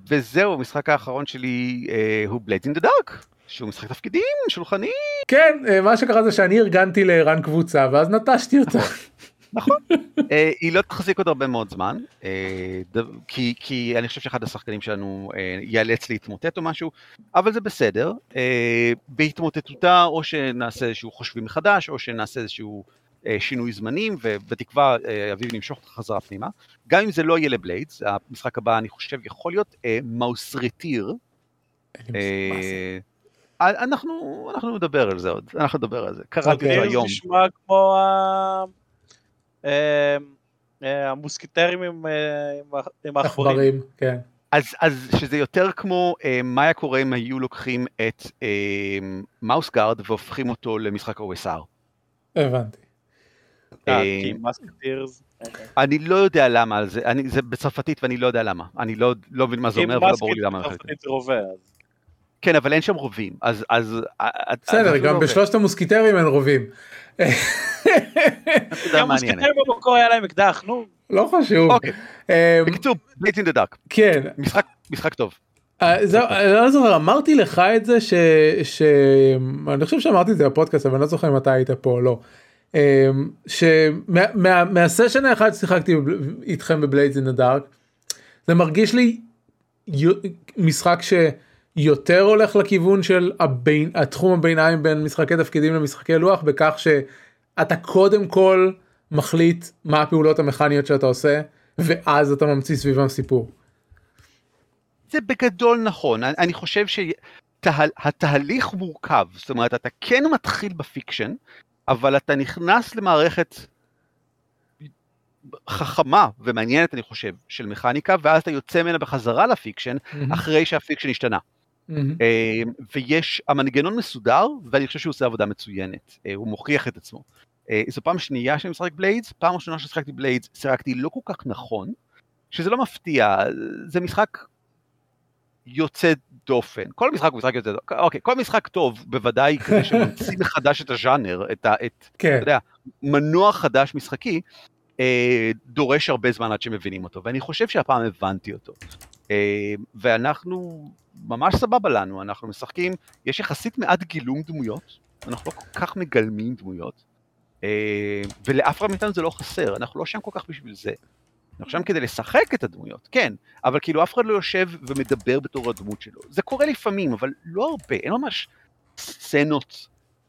וזהו, המשחק האחרון שלי אה, הוא Blades in the Dark, שהוא משחק תפקידים, שולחני, כן אה, מה שקרה זה שאני ארגנתי לערן קבוצה ואז נטשתי אותה. נכון. אה, היא לא תחזיק עוד הרבה מאוד זמן, אה, ד- כי, כי אני חושב שאחד השחקנים שלנו אה, ייאלץ להתמוטט או משהו, אבל זה בסדר. בהתמוטטותה או שנעשה איזשהו חושבים מחדש, או שנעשה איזשהו שינוי זמנים, ובתקווה אביב נמשוך אותך חזרה פנימה. גם אם זה לא יהיה לבליידס, המשחק הבא אני חושב יכול להיות מאוס ריטיר. אין לי מושג מה זה. אה, אנחנו, אנחנו נדבר על זה עוד, אנחנו נדבר על זה. קראתי אוקיי. אותו זה היום. נשמע כמו המוסקיטרים עם, אה, עם ה- עם העכברים. עכברים, כן. אז, אז שזה יותר כמו אה, מה היה קורה אם היו לוקחים את אה, מאוס גארד והופכים אותו למשחק OSR. הבנתי. אה, אה, כי מסקטירס. אני לא יודע למה על זה, אני, זה בצרפתית ואני לא יודע למה. אני לא, לא מבין מה זה אומר ולא ברור לי למה. כן, אבל אין שם רובים, אז... אז אה, אה, בסדר, גם לא. בשלושת המוסקיטרים אין רובים. נקודה גם מעניינת. מוסקיטרים במקור היה להם אקדח, נו. לא חשוב. אוקיי, אמ, בקיצור, Blades in the Dark, כן, משחק, טוב. אה, זהו, אני לא זוכר, אמרתי לך את זה ש... ש... אני חושב שאמרתי את זה בפודקאסט, אבל אני לא זוכר אם אתה היית פה או לא. אמ, שמהסשן האחד ששיחקתי בב- איתכם בבליידס אין הדארק, זה מרגיש לי משחק שיותר הולך לכיוון של הבין, התחום הביניים בין משחקי תפקידים למשחקי לוח, בכך שאתה קודם כל מחליט מה הפעולות המכניות שאתה עושה, ואז אתה ממציא סביבם סיפור. זה בגדול נכון, אני, חושב שהתהליך מורכב, זאת אומרת אתה כן מתחיל ב fiction, אבל אתה נכנס למערכת חכמה ומעניינת אני חושב של מכניקה, ואז אתה יוצא ממנה בחזרה ל fiction אחרי שה fiction השתנה. מהמם. אה, ויש, המנגנון מסודר, ואני חושב שהוא עושה עבודה מצוינת, אה, הוא מוכיח את עצמו. אה, זו פעם שנייה שאני משחק בליידס, פעם ראשונה ששיחקתי בליידס, שיחקתי לא כל כך נכון, שזה לא מפתיע, זה משחק יוצא דופן. כל משחק הוא משחק יוצא דופן, אוקיי, כל משחק טוב, בוודאי כזה שממציא מחדש את הז'אנר, את, ה, את כן. אתה יודע, מנוע חדש משחקי, אה, דורש הרבה זמן עד שמבינים אותו, ואני חושב שהפעם הבנתי אותו. אה, ואנחנו, ממש סבבה לנו, אנחנו משחקים, יש יחסית מעט גילום דמויות, אנחנו לא כל כך מגלמים דמויות, אה, ולאף אחד מאיתנו זה לא חסר, אנחנו לא שם כל כך בשביל זה. אנחנו שם כדי לשחק את הדמויות, כן, אבל כאילו אף אחד לא יושב ומדבר בתור הדמות שלו. זה קורה לפעמים, אבל לא הרבה, אין ממש סצנות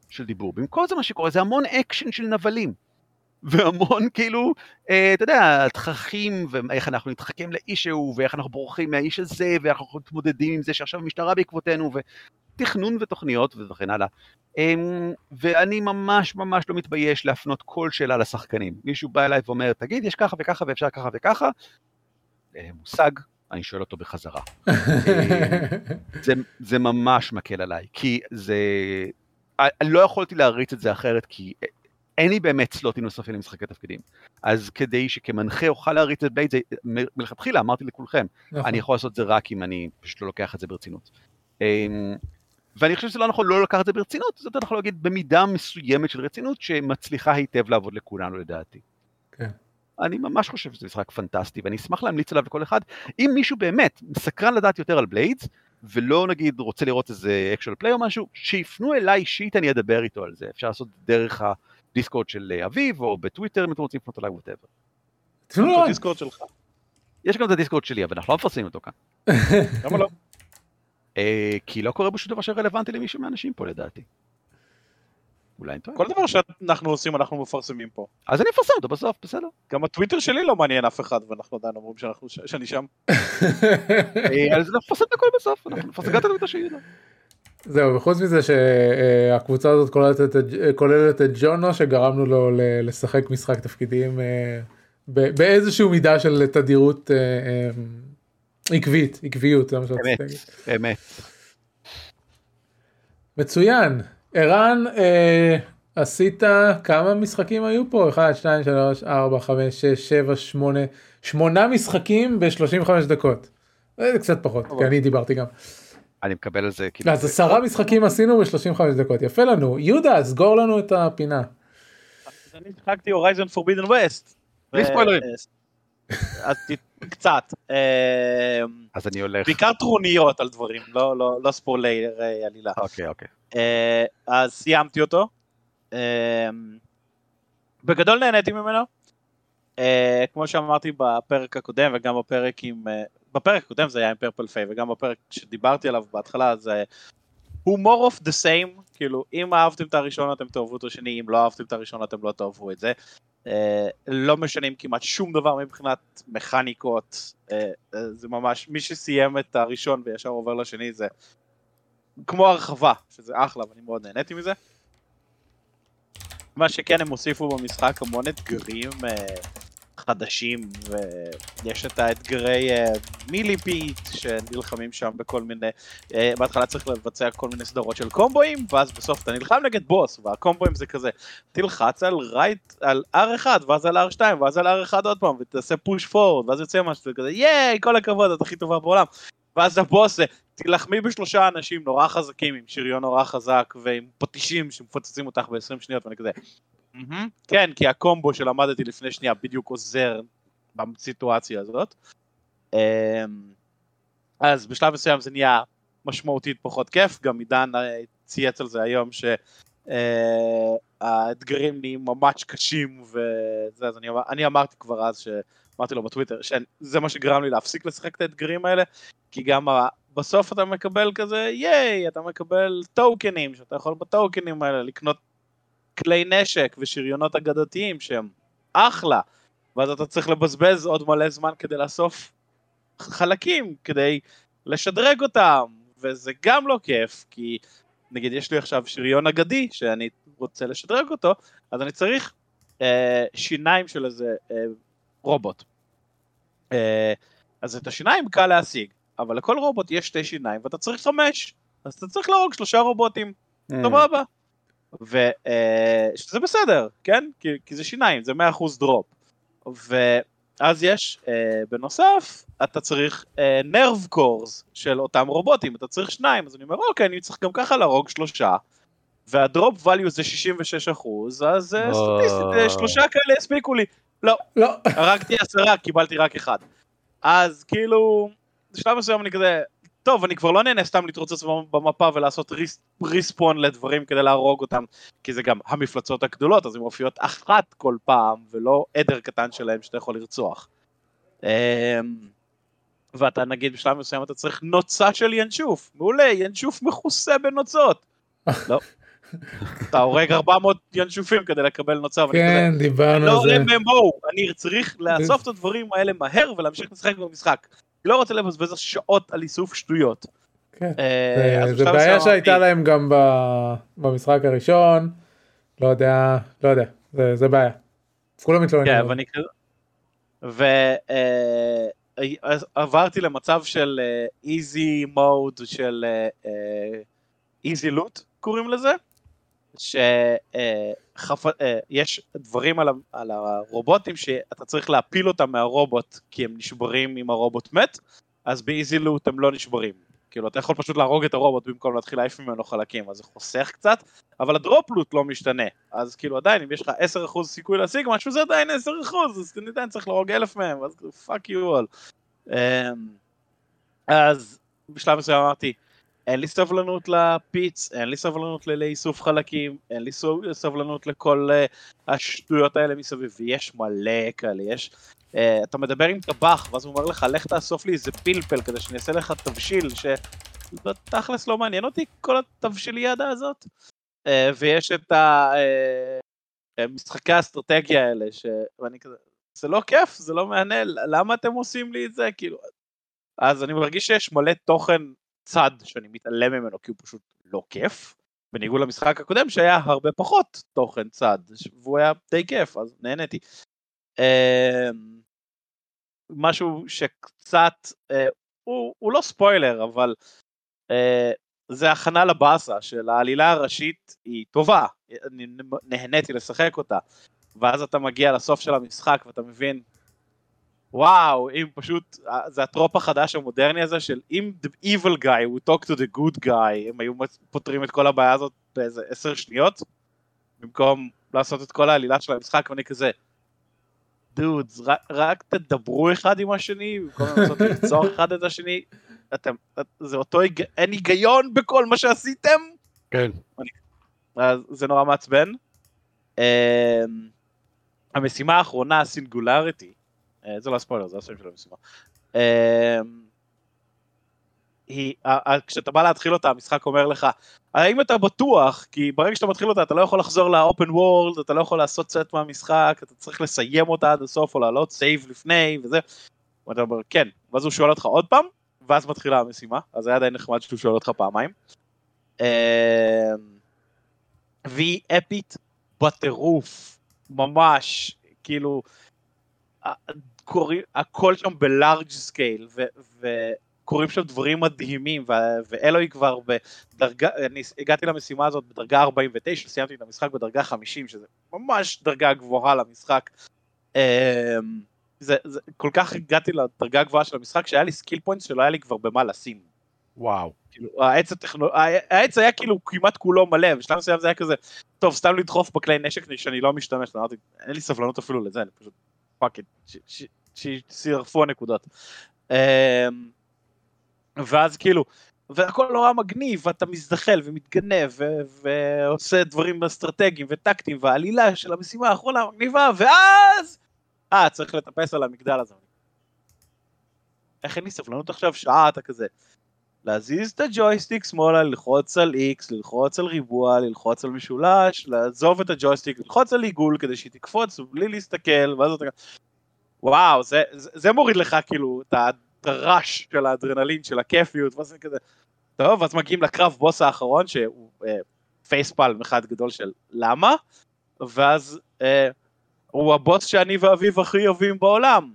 של דיבור. במקום זה מה שקורה, זה המון אקשן של נבלים. והמון כאילו, אה, אתה יודע, תככים, ואיך אנחנו נתחכם לאיש ההוא, ואיך אנחנו בורחים מהאיש הזה, ואיך אנחנו מתמודדים עם זה שעכשיו המשטרה בעקבותינו, ותכנון ותוכניות וכן הלאה. אה, ואני ממש ממש לא מתבייש להפנות כל שאלה לשחקנים. מישהו בא אליי ואומר, תגיד, יש ככה וככה ואפשר ככה וככה, אה, מושג, אני שואל אותו בחזרה. אה, זה, זה ממש מקל עליי, כי זה... אני אה, לא יכולתי להריץ את זה אחרת, כי אין לי באמת סלוטים נוספים למשחקי תפקידים. אז כדי שכמנחה אוכל להריץ את בלייד, זה מלכתחילה אמרתי לכולכם, נכון. אני יכול לעשות את זה רק אם אני פשוט לא לוקח את זה ברצינות. אמ, ואני חושב שזה לא נכון לא לקחת את זה ברצינות, יותר נכון להגיד במידה מסוימת של רצינות שמצליחה היטב לעבוד לכולנו לדעתי. כן. אני ממש חושב שזה משחק פנטסטי ואני אשמח להמליץ עליו לכל אחד. אם מישהו באמת מסקרן לדעת יותר על Blades, ולא נגיד רוצה לראות איזה actual play או משהו, שיפנו אליי אישית אני אדבר איתו על זה, אפשר לעשות דרך ה... בדיסקורד של אה, אביב, או בטוויטר אם אתם רוצים לפנות אליי whatever. תפנו שלך. יש גם את הדיסקורד שלי, אבל אנחנו לא מפרסמים אותו כאן. למה לא? אה, כי לא קורה בו שום דבר שרלוונטי למישהו מהאנשים פה לדעתי. אולי אני טועה. כל דבר שאנחנו עושים אנחנו מפרסמים פה. אז אני אפרסם אותו בסוף, בסדר. גם הטוויטר שלי לא מעניין אף אחד, ואנחנו עדיין אומרים שאני שם. אה, אז נפרסם את הכל בסוף, אנחנו נפרסם גם את הטוויטר שלי. זהו, וחוץ מזה שהקבוצה הזאת כוללת את, כוללת את ג'ונו שגרמנו לו לשחק משחק תפקידים אה, באיזשהו מידה של תדירות אה, אה, עקבית, עקביות, זה מה שרציתי להגיד. אמת. מצוין. ערן, עשית כמה משחקים היו פה? 1, 2, 3, 4, 5, 6, 7, 8, 8 משחקים ב-35 דקות. זה קצת פחות, כי אני דיברתי גם. אני מקבל על זה כאילו... אז עשרה משחקים עשינו ב-35 דקות, יפה לנו. יהודה, סגור לנו את הפינה. אז אני שיחקתי הורייזן פורבידן ווסט. בלי ספוילרים. אז קצת. אה, אז אני הולך. בעיקר טרוניות על דברים, לא, לא, לא ספוילר עלילה. אוקיי, אוקיי. אה, אז סיימתי אותו. אה, בגדול נהניתי ממנו. כמו שאמרתי בפרק הקודם וגם בפרק עם בפרק הקודם זה היה עם פרפל פיי, וגם בפרק שדיברתי עליו בהתחלה זה הוא more of the same, כאילו אם אהבתם את הראשון אתם תאהבו את השני, אם לא אהבתם את הראשון אתם לא תאהבו את זה. Uh, לא משנים כמעט שום דבר מבחינת מכניקות, uh, uh, זה ממש, מי שסיים את הראשון וישר עובר לשני זה כמו הרחבה, שזה אחלה ואני מאוד נהניתי מזה. מה שכן הם הוסיפו במשחק המון אתגרים uh, חדשים, ויש את האתגרי אה, melee pit שנלחמים שם בכל מיני, אה, בהתחלה צריך לבצע כל מיני סדרות של קומבואים, ואז בסוף אתה נלחם נגד בוס, והקומבואים זה כזה, תלחץ על right, על R1, ואז על R2, ואז על R1 עוד פעם, ותעשה push forward, ואז יוצא משהו כזה, ייי, כל הכבוד, את הכי טובה בעולם. ואז הבוס זה, תילחמי בשלושה אנשים נורא חזקים, עם שריון נורא חזק, ועם פטישים שמפוצצים אותך ב-20 שניות, ואני כזה, Mm-hmm. כן, כי הקומבו שלמדתי לפני שנייה בדיוק עוזר בסיטואציה הזאת. אמ, אז בשלב מסוים זה נהיה משמעותית פחות כיף, גם עידן אה, צייץ על זה היום שהאתגרים אה, נהיים ממש קשים וזה, אז אני, אני אמרתי כבר אז, אמרתי לו בטוויטר, שזה מה שגרם לי להפסיק לשחק את האתגרים האלה, כי גם בסוף אתה מקבל כזה, ייי, אתה מקבל טוקנים, שאתה יכול בטוקנים האלה לקנות כלי נשק ושריונות אגדתיים שהם אחלה, ואז אתה צריך לבזבז עוד מלא זמן כדי לאסוף חלקים, כדי לשדרג אותם, וזה גם לא כיף, כי נגיד יש לי עכשיו שריון אגדי שאני רוצה לשדרג אותו, אז אני צריך אה, שיניים של איזה אה, רובוט. אה, אז את השיניים קל להשיג, אבל לכל רובוט יש שתי שיניים ואתה צריך חמש, אז אתה צריך להרוג שלושה רובוטים, mm. ושזה אה, בסדר, כן? כי, כי זה שיניים, זה 100% דרופ. ואז יש, אה, בנוסף, אתה צריך נרב uh, קורס של אותם רובוטים, אתה צריך שניים, אז אני אומר, אוקיי, אני צריך גם ככה להרוג שלושה, והדרופ value זה 66 אחוז, אז uh, סטטיסטית, שלושה כאלה הספיקו לי. לא, לא. הרגתי עשרה, קיבלתי רק אחד. אז כאילו, בשלב מסוים אני כזה, טוב, אני כבר לא נהנה סתם להתרוצץ במפה ולעשות ריספון לדברים כדי להרוג אותם, כי זה גם המפלצות הגדולות, אז הן מופיעות אחת כל פעם, ולא עדר קטן שלהם שאתה יכול לרצוח. אמ, ואתה נגיד בשלב מסוים אתה צריך נוצה של ינשוף, מעולה, ינשוף מכוסה בנוצות. לא. אתה הורג 400 ינשופים כדי לקבל נוצה. כן, דיברנו על זה. לא MMO, אני צריך לאסוף את הדברים האלה מהר ולהמשיך לשחק במשחק. לא רוצה לבזבז שעות על איסוף שטויות. כן. אה, זה בעיה שהייתה להם גם במשחק הראשון, לא יודע, לא יודע, זה בעיה. כולם מתלוננים. כן, ואני כזה... ועברתי למצב של איזי מוד של איזי לוט קוראים לזה, שיש דברים על הרובוטים שאתה צריך להפיל אותם מהרובוט כי הם נשברים אם הרובוט מת, אז ב easy loot הם לא נשברים. כאילו אתה יכול פשוט להרוג את הרובוט במקום להתחיל להעיף ממנו חלקים, אז זה חוסך קצת, אבל ה drop loot לא משתנה, אז כאילו עדיין אם יש לך 10% סיכוי להשיג משהו זה עדיין 10%, אז עדיין צריך להרוג אלף מהם, אז fuck you all. אז בשלב מסוים אמרתי, אין לי סבלנות ל pits, אין לי סבלנות לאיסוף חלקים, אין לי סבלנות לכל uh, השטויות האלה מסביב, ויש מלא כאלה, יש... Uh, אתה מדבר עם טבח, ואז הוא אומר לך, לך תאסוף לי איזה פלפל כדי שאני אעשה לך תבשיל, שתכלס לא מעניין אותי כל התבשיליאדה הזאת. Uh, ויש את המשחקי האסטרטגיה האלה, ש... ואני כזה, זה לא כיף, זה לא מענה, למה אתם עושים לי את זה? כאילו... אז אני מרגיש שיש מלא תוכן צד שאני מתעלם ממנו כי הוא פשוט לא כיף, בניגוד למשחק הקודם שהיה הרבה פחות תוכן צד, והוא היה די כיף, אז נהניתי. אמ, משהו שקצת, אה, הוא, הוא לא ספוילר, אבל אה, זה הכנה לבאסה של העלילה הראשית היא טובה, אני נהניתי לשחק אותה, ואז אתה מגיע לסוף של המשחק ואתה מבין וואו, אם פשוט, אה, זה הטרופ החדש המודרני הזה של אם the evil guy would talk to the good guy, הם היו פותרים את כל הבעיה הזאת באיזה עשר שניות, במקום לעשות את כל העלילה של המשחק, ואני כזה, דוד, רק, רק תדברו אחד עם השני, במקום לנסות לרצוח אחד את השני, אתם, זה אותו, אין היגיון בכל מה שעשיתם? כן. אז זה נורא מעצבן. אמ, המשימה האחרונה, סינגולריטי, אה, זה לא ספוילר, זה השם של המשימה. היא, כשאתה בא להתחיל אותה, המשחק אומר לך, האם אתה בטוח, כי ברגע שאתה מתחיל אותה אתה לא יכול לחזור ל open world, אתה לא יכול לעשות save מהמשחק, אתה צריך לסיים אותה עד הסוף או לעלות save לפני וזה, ואתה אומר כן, ואז הוא שואל אותך עוד פעם, ואז מתחילה המשימה, אז היה די נחמד שהוא שואל אותך פעמיים. אמ, והיא אפית בטירוף, ממש, כאילו, קוראים, הכל שם ב large scale, וקורים שם דברים מדהימים, ואלוי כבר בדרגה, אני הגעתי למשימה הזאת בדרגה 49, סיימתי את המשחק בדרגה 50, שזה ממש דרגה גבוהה למשחק. אמ, זה, זה, כל כך הגעתי לדרגה הגבוהה של המשחק, שהיה לי skill point שלא היה לי כבר במה לשים. וואו. כאילו, העץ, הטכנו... העץ היה כאילו כמעט כולו מלא, ושלב מסוים זה היה כזה, טוב, סתם לדחוף בכלי נשק שאני לא משתמש, אמרתי, אין לי סבלנות אפילו לזה, אני פשוט fuck it, שישרפו הנקודות. אמ, ואז כאילו, והכל נורא מגניב, ואתה מזדחל ומתגנב, ועושה דברים אסטרטגיים וטקטיים, והעלילה של המשימה האחרונה מגניבה, ואז... אה, צריך לטפס על המגדל הזה. איך אין לי סבלנות עכשיו שעה, אתה כזה. להזיז את הג'ויסטיק שמאלה, ללחוץ על X, ללחוץ על ריבוע, ללחוץ על משולש, לעזוב את הג'ויסטיק, ללחוץ על עיגול כדי שהיא תקפוץ בלי להסתכל, ואז אתה... וואו, זה, זה, זה מוריד לך כאילו את הדרש של האדרנלין, של הכיפיות, ואז זה כזה... טוב, אז מגיעים לקרב בוס האחרון, שהוא אה, פייספלם אחד גדול של למה, ואז אה, הוא הבוס שאני ואביו הכי אוהבים בעולם,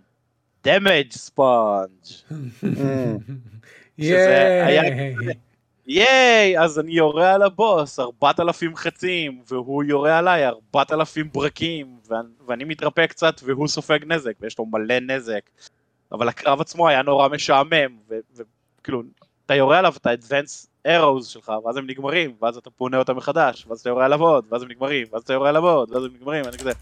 דמג' ספונג'. שזה היה ייי, אז אני יורה על הבוס, 4,000 חצים, והוא יורה עליי 4,000 ברקים, ואני מתרפא קצת והוא סופג נזק, ויש לו מלא נזק. אבל הקרב עצמו היה נורא משעמם, וכאילו, אתה יורה עליו את ה-advance arrows שלך, ואז הם נגמרים, ואז אתה פונה אותם מחדש, ואז אתה יורה עליו עוד, ואז הם נגמרים, ואז אתה יורה עליו עוד, ואז הם נגמרים, אני כזה...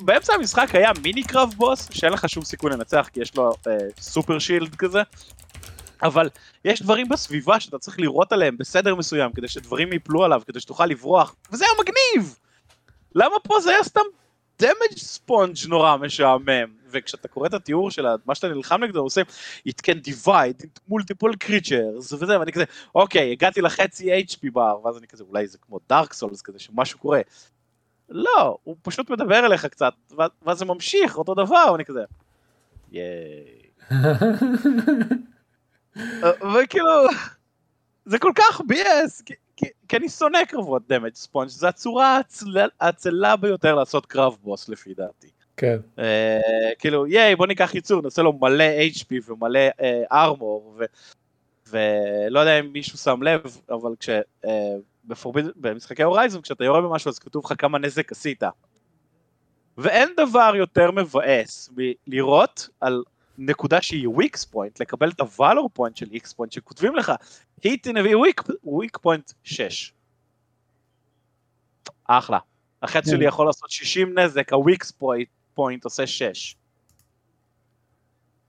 באמצע המשחק היה מיני קרב בוס שאין לך שום סיכוי לנצח כי יש לו אה, סופר שילד כזה. אבל יש דברים בסביבה שאתה צריך לראות עליהם בסדר מסוים כדי שדברים ייפלו עליו כדי שתוכל לברוח וזה היה מגניב! למה פה זה היה סתם דמג' ספונג' נורא משעמם וכשאתה קורא את התיאור של מה שאתה נלחם נגדו הוא עושה it can divide into multiple creatures וזה ואני כזה אוקיי הגעתי לחצי HP בר ואז אני כזה אולי זה כמו דארק סולס כזה שמשהו קורה לא הוא פשוט מדבר אליך קצת ואז זה ממשיך אותו דבר ואני כזה ייי וכאילו זה כל כך ביאס כי, אני שונא קרבות damage sponge זה הצורה העצלה ביותר לעשות קרב בוס לפי דעתי. כן. Uh, כאילו yay בוא ניקח ייצור נעשה לו מלא HP ומלא armor uh, ולא יודע אם מישהו שם לב אבל כש... Uh, ב Forbidden... במשחקי Horizon כשאתה יורה במשהו אז כתוב לך כמה נזק עשית. ואין דבר יותר מבאס מלראות על נקודה שהיא weak point, לקבל את הוואלור point של weak point שכותבים לך hit in a weak point 6. אחלה. החץ שלי יכול לעשות 60 נזק, ה weak point עושה 6.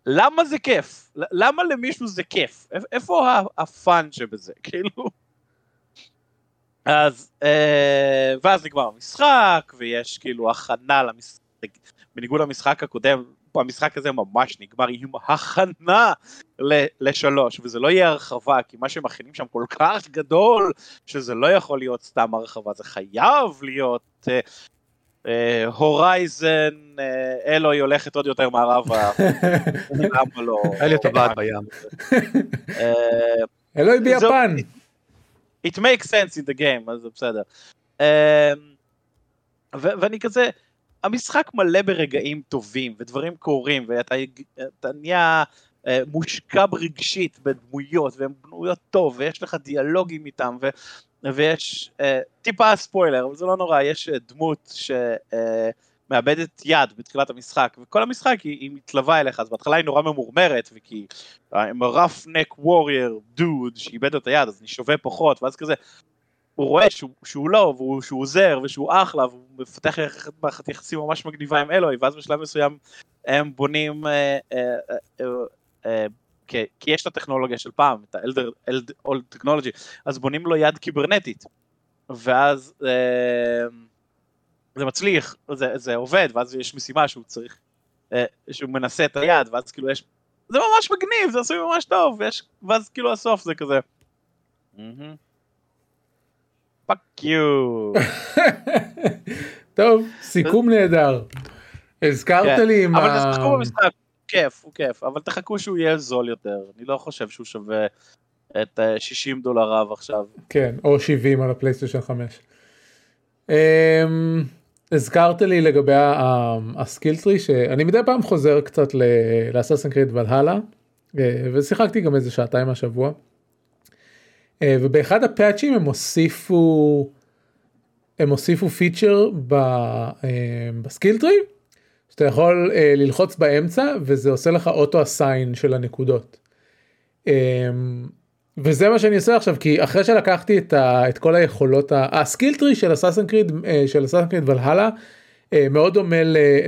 למה זה כיף? למה למישהו זה כיף? איפה ה fun שבזה? כאילו... אז, אה, ואז נגמר המשחק, ויש כאילו הכנה למשחק, בניגוד למשחק הקודם, המשחק הזה ממש נגמר עם הכנה לשלוש, וזה לא יהיה הרחבה, כי מה שמכינים שם כל כך גדול, שזה לא יכול להיות סתם הרחבה, זה חייב להיות uh, uh, אלוהי הולכת עוד יותר מערבה, למה לא? היה לי טבעת בים. אלוהי ביפן. It makes sense in the game, אז זה בסדר. ואני כזה, המשחק מלא ברגעים טובים, ודברים קורים, ואתה נהיה מושקע רגשית בדמויות, והן בנויות טוב, ויש לך דיאלוגים איתם, ו, ויש uh, טיפה ספוילר, אבל זה לא נורא, יש uh, דמות שמאבדת uh, יד בתחילת המשחק, וכל המשחק היא, היא מתלווה אליך, אז בהתחלה היא נורא ממורמרת, וכי עם rough neck warrior dude שאיבד את היד, אז אני שווה פחות, ואז כזה, הוא רואה שהוא, שהוא לא, והוא, שהוא עוזר, ושהוא אחלה, והוא מפתח מערכת יחסים ממש מגניבה עם אלוהי, ואז בשלב מסוים הם בונים, אה, אה, אה, אה, כי, כי יש את הטכנולוגיה של פעם, את ה-Elder Old Technology, אז בונים לו יד קיברנטית, ואז אה, זה מצליח, זה, זה עובד, ואז יש משימה שהוא צריך, אה, שהוא מנסה את היד, ואז כאילו יש, זה ממש מגניב, זה עשוי ממש טוב, ויש, ואז כאילו הסוף זה כזה. Mm-hmm. fuck you. טוב, סיכום נהדר. הזכרת כן. לי עם אבל ה... תשחקו במשחק, כיף, הוא כיף, אבל תחכו שהוא יהיה זול יותר, אני לא חושב שהוא שווה את 60 דולר רב עכשיו. כן, או 70 על ה PlayStation 5. Um, הזכרת לי לגבי ה skill tree שאני מדי פעם חוזר קצת ל Assassin's Creed Valhalla ושיחקתי גם איזה שעתיים השבוע. אה, ובאחד הפאצ'ים הם הוסיפו הם הוסיפו פיצ'ר ב skill tree שאתה יכול uh, ללחוץ באמצע וזה עושה לך auto assign של הנקודות. Um, וזה מה שאני עושה עכשיו כי אחרי שלקחתי את, ה, את כל היכולות ה skill tree של Assassin's Creed uh, של Assassin's Creed Valhalla uh, מאוד דומה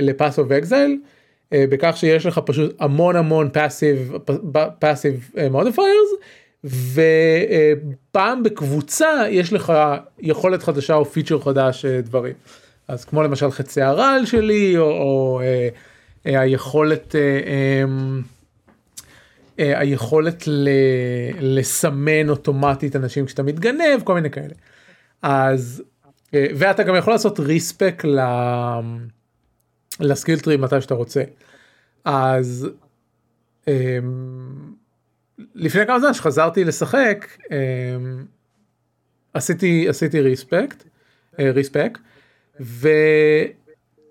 ל Path of Exile בכך שיש לך פשוט המון המון passive passive modifiers ופעם בקבוצה יש לך יכולת חדשה או פיצ'ר חדש דברים. אז כמו למשל חצי הרעל שלי או, או אה, אה, היכולת אה, אה, אה, היכולת ל, לסמן אוטומטית אנשים כשאתה מתגנב כל מיני כאלה. אז אה, ואתה גם יכול לעשות respec ל... לסקילטרי מתי שאתה רוצה. אז אה, לפני כמה זמן שחזרתי לשחק אה, עשיתי עשיתי ריספקט ריספק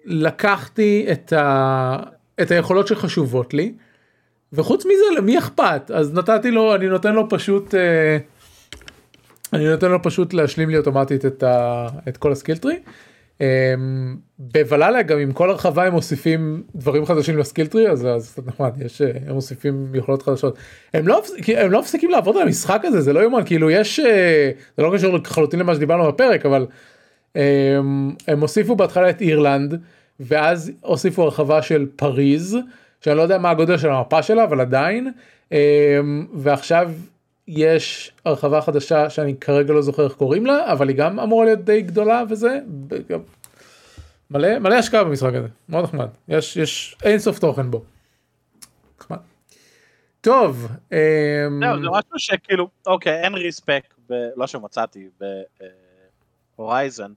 ולקחתי את, ה, את היכולות שחשובות לי וחוץ מזה למי אכפת אז נתתי לו אני נותן לו פשוט אה, אני נותן לו פשוט להשלים לי אוטומטית את, ה, את כל הסקילטרי. בוולאלה גם עם כל הרחבה הם מוסיפים דברים חדשים לסקילטרי אז זה קצת נחמד יש הם מוסיפים יכולות חדשות הם לא הם לא מפסיקים לעבוד על המשחק הזה זה לא יאומן כאילו יש זה לא קשור לחלוטין למה שדיברנו בפרק אבל הם, הם הוסיפו בהתחלה את אירלנד ואז הוסיפו הרחבה של פריז, שאני לא יודע מה הגודל של המפה שלה, אבל עדיין, אמ, ועכשיו יש הרחבה חדשה שאני כרגע לא זוכר איך קוראים לה, אבל היא גם אמורה להיות די גדולה וזה. מלא, מלא השקעה במשחק הזה, מאוד נחמד, יש, יש אין סוף תוכן בו. נחמד. טוב. אמ, זהו, זה משהו שכאילו, אוקיי, אין respec, לא שמצאתי, ב Horizon,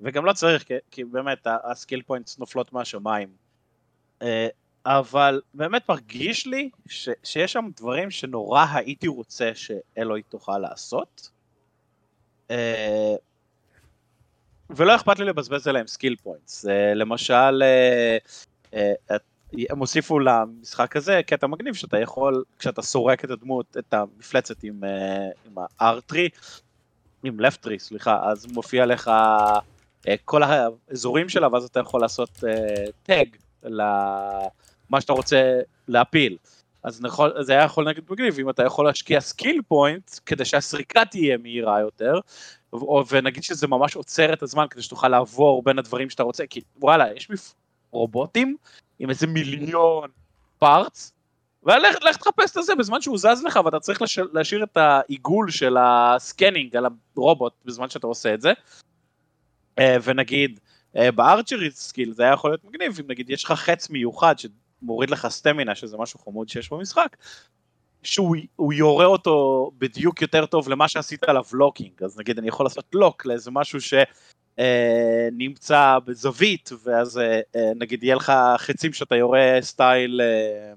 וגם לא צריך, כי, כי באמת ה skill points נופלות מהשמיים. אה, אבל באמת מרגיש לי ש, שיש שם דברים שנורא הייתי רוצה שאלוי תוכל לעשות. אה, ולא אכפת לי לבזבז עליהם skill points. למשל, אה, הם הוסיפו למשחק הזה קטע מגניב שאתה יכול, כשאתה סורק את הדמות, את המפלצת עם, עם ה-R3, עם 3, סליחה, אז מופיע לך כל האזורים שלה, ואז אתה יכול לעשות tag למה שאתה רוצה להפיל. אז נכון, זה היה יכול נגיד מגניב, אם אתה יכול להשקיע skill point, כדי שהסריקה תהיה מהירה יותר, ונגיד שזה ממש עוצר את הזמן כדי שתוכל לעבור בין הדברים שאתה רוצה, כי וואלה, יש רובוטים עם איזה מיליון parts, ולך תחפש את זה בזמן שהוא זז לך ואתה צריך להשאיר את העיגול של ה scanning על הרובוט בזמן שאתה עושה את זה. אה, ונגיד אה, ב archery skill זה היה יכול להיות מגניב אם נגיד יש לך חץ מיוחד שמוריד לך סטמינה שזה משהו חמוד שיש במשחק. שהוא יורה אותו בדיוק יותר טוב למה שעשית עליו locking אז נגיד אני יכול לעשות lock לאיזה משהו שנמצא אה, בזווית ואז אה, אה, נגיד יהיה לך חצים שאתה יורה סטייל אה,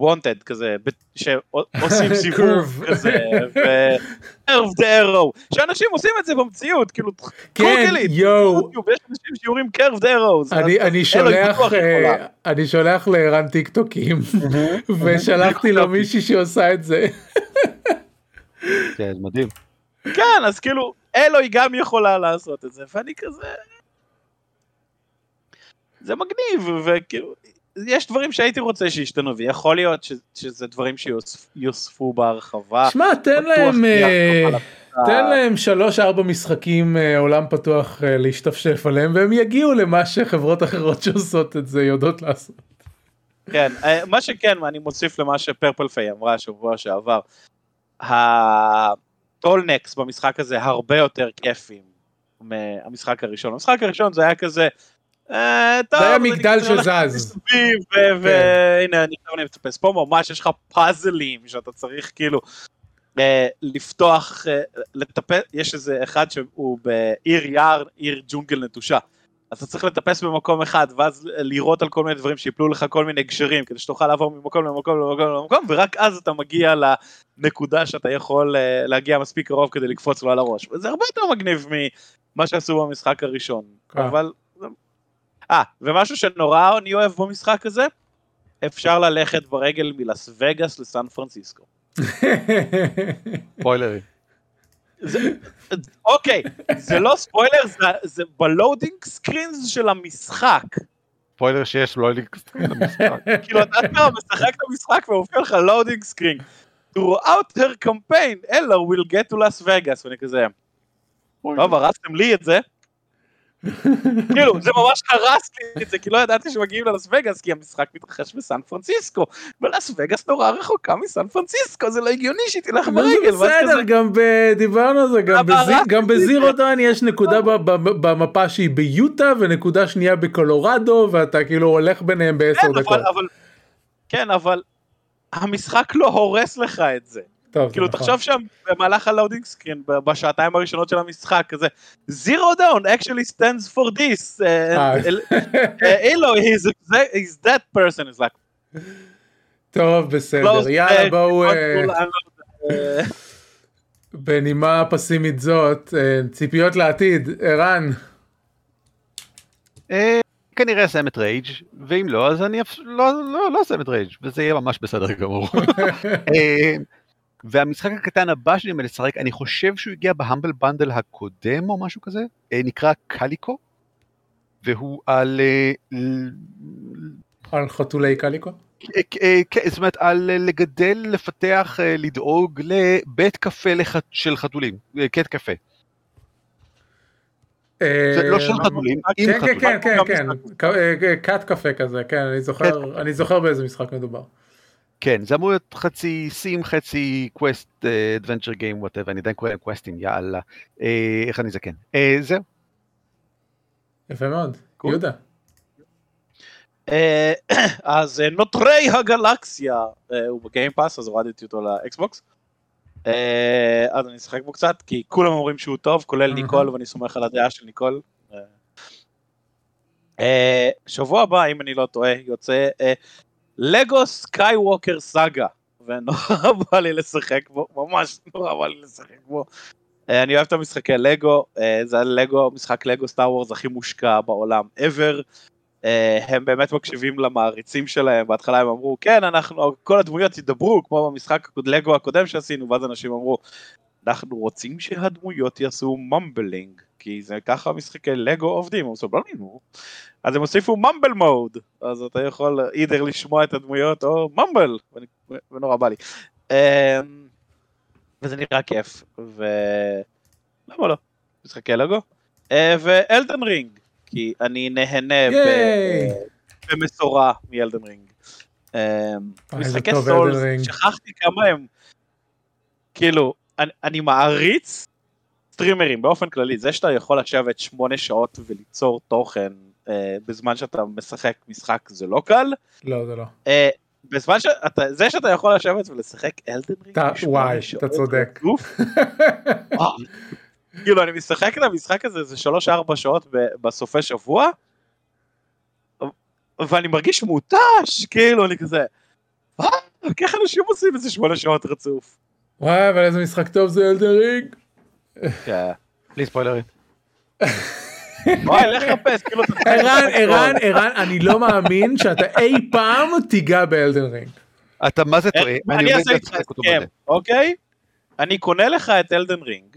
wanted כזה, שעושים סיבוב כזה, ו-curve the arrow, שאנשים עושים את זה במציאות, כאילו, כן, יואו, יש אנשים שיורים curve the arrow, אני שולח, אה, אני שולח לערן טיק טוקים, ושלחתי לו מישהי שעושה את זה. כן, מדהים. כן, אז כאילו, אלוהי גם יכולה לעשות את זה, ואני כזה... זה מגניב, וכאילו, יש דברים שהייתי רוצה שישתנו, ויכול להיות ש, שזה דברים שיוספו בהרחבה. שמע, תן להם, uh, תן להם שלוש ארבע משחקים uh, עולם פתוח uh, להשתפשף עליהם, והם יגיעו למה שחברות אחרות שעושות את זה יודעות לעשות. כן, מה שכן, אני מוסיף למה שפרפל פיי אמרה השבוע שעבר, הטולנקס במשחק הזה הרבה יותר כיפים מהמשחק הראשון. המשחק הראשון זה היה כזה, אה, זה היה מגדל שזז. כן. והנה אני כבר מטפס פה ממש יש לך פאזלים שאתה צריך כאילו אה, לפתוח, אה, לטפס, יש איזה אחד שהוא בעיר יער, עיר ג'ונגל נטושה. אז אתה צריך לטפס במקום אחד ואז לירות על כל מיני דברים שיפלו לך כל מיני גשרים כדי שתוכל לעבור ממקום למקום למקום למקום ורק אז אתה מגיע לנקודה שאתה יכול להגיע מספיק קרוב כדי לקפוץ לו על הראש וזה הרבה יותר מגניב ממה שעשו במשחק הראשון אבל אה, ומשהו שנורא אני אוהב במשחק הזה, אפשר ללכת ברגל מלאס וגאס לסן פרנסיסקו. ספוילרי. אוקיי, זה לא ספוילר, זה, זה ב loading screens של המשחק. ספוילר שיש loading screen למשחק. כאילו אתה כבר משחק את המשחק ומופיע לך loading screen. throughout her campaign, Aloy will get to Las Vegas, ואני כזה, טוב, הרסתם לי את זה. כאילו זה ממש הרס לי את זה כי לא ידעתי שמגיעים ללס וגאס כי המשחק מתרחש בסן פרנסיסקו ולס וגאס נורא רחוקה מסן פרנסיסקו זה לא הגיוני שהיא תלך ברגל. בסדר גם דיברנו על זה גם ב Zero Dawn יש נקודה במפה שהיא ביוטה ונקודה שנייה בקולורדו ואתה כאילו הולך ביניהם בעשר דקות. כן אבל המשחק לא הורס לך את זה. טוב, כאילו נכון. תחשוב שם במהלך ה loading screen בשעתיים הראשונות של המשחק כזה Zero Dawn actually stands for this אילו he's that person is like טוב בסדר יאללה בואו אה, בנימה פסימית זאת אה, ציפיות לעתיד ערן. אה, כנראה אסיים את Rage ואם לא אז אני לא לא לא אסיים את Rage וזה יהיה ממש בסדר גמור. והמשחק הקטן הבא שאני לשחק, אני חושב שהוא הגיע ב Humble Bundle הקודם או משהו כזה, אה, נקרא קליקו, והוא על... אה, על חתולי קליקו? אה, כן, זאת אומרת, על לגדל, לפתח, לדאוג לבית קפה של חתולים, cat cafe. זה לא של חתולים, עם כן כן חתולים. כן כן כן ק- כת קפה כזה כן אני זוכר באיזה משחק מדובר. כן, זה אמור להיות חצי סים, חצי quest, adventure game, whatever, אני עדיין קורא להם קווסטים, יאללה. אה, איך אני זקן? אה, זהו. יפה מאוד. יהודה. אה, אז נוטרי הגלקסיה הוא ב Game Pass אז הורדתי אותו ל Xbox. אז אני אשחק בו קצת כי כולם אומרים שהוא טוב כולל. ניקול ואני סומך על הדעה של ניקול. שבוע הבא אם אני לא טועה יוצא Lego Skywalker Saga ונורא בא לי לשחק בו ממש נורא בא לי לשחק בו. אה, אני אוהב את המשחקי לגו אה, זה הלגו משחק לגו סטאר וורס הכי מושקע בעולם ever. אה, הם באמת מקשיבים למעריצים שלהם, בהתחלה הם אמרו, כן, אנחנו, כל הדמויות ידברו, כמו במשחק לגו הקודם שעשינו, ואז אנשים אמרו, אנחנו רוצים שהדמויות יעשו ממבלינג, כי זה ככה משחקי לגו עובדים, הם נינו. אז הם הוסיפו ממבל מוד, אז אתה יכול אידר לשמוע את הדמויות או ממבל, ונורא בא לי. אה, וזה נראה כיף, ו... למה לא? משחקי לגו. אה, ואלדן רינג, כי אני נהנה ב-. במשורה מאלדן רינג. איזה משחקי סולס. שכחתי כמה הם, כאילו, אני, אני מעריץ סטרימרים באופן כללי, זה שאתה יכול לשבת שמונה שעות וליצור תוכן אה, בזמן שאתה משחק משחק זה לא קל. לא זה לא. אה, בזמן שאתה, זה שאתה יכול לשבת ולשחק אלדן רינג, וואי, שעות אתה צודק. וואו. כאילו אני משחק את המשחק הזה איזה שלוש ארבע שעות בסופי שבוע ואני מרגיש מותש כאילו אני כזה. "אה, איך אנשים עושים איזה שמונה שעות רצוף. וואי אבל איזה משחק טוב זה אלדר רינג. בלי ספוילרים. וואי לך חפש כאילו אתה משחק ערן ערן. ערן אני לא מאמין שאתה אי פעם תיגע ב Elden Ring. אתה מה זה טועה? אה, אני אעשה איתך הסכם. אוקיי אני קונה לך את Elden Ring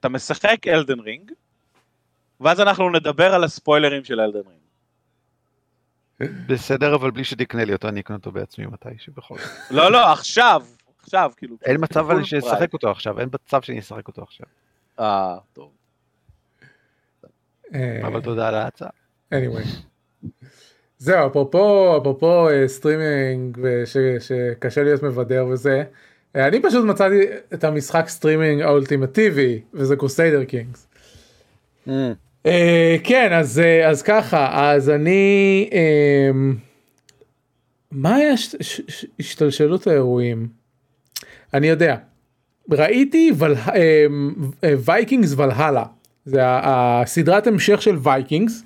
אתה משחק Elden Ring ואז אנחנו נדבר על הספוילרים של אלדן רינג. בסדר, אבל בלי שתקנה לי אותו, אני אקנה אותו בעצמי מתישהו בכל זאת. לא לא עכשיו עכשיו כאילו. אין מצב אבל. שאשחק אותו עכשיו, אין מצב שאני אשחק אותו עכשיו. אה טוב. אה, אבל תודה על ההצעה. anyway. זהו אפרופו אפרופו אה, סטרימינג וש- שקשה להיות מבדר וזה אה, אני פשוט מצאתי את המשחק סטרימינג האולטימטיבי וזה Crusader Kings. אה, כן אז אה, אז ככה אז אני אה, מה היה ש- ש- ש- השתלשלות האירועים אני יודע. ראיתי ול- אה, אה, Vikings Valhalla. זה הסדרת המשך של Vikings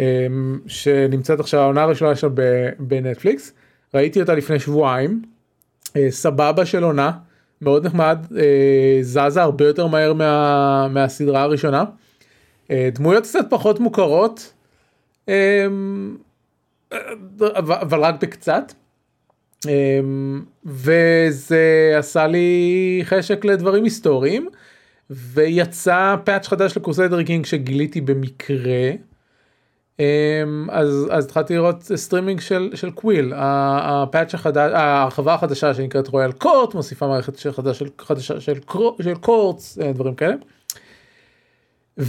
אה, שנמצאת עכשיו העונה הראשונה שלה בנטפליקס. ראיתי אותה לפני שבועיים. אה, סבבה של עונה. מאוד נחמד. אה, זזה הרבה יותר מהר מה, מהסדרה הראשונה. דמויות קצת פחות מוכרות. אבל אבל רק בקצת. אה, וזה עשה לי חשק לדברים היסטוריים ויצא פאץ' חדש ל Crusader King שגיליתי במקרה. אה, אז אז התחלתי לראות סטרימינג של של Quill הפאץ' החדש ההרחבה החדשה שנקראת Royal Court מוסיפה מערכת של חדשה של חדשה של קרו- של courts אה, דברים כאלה.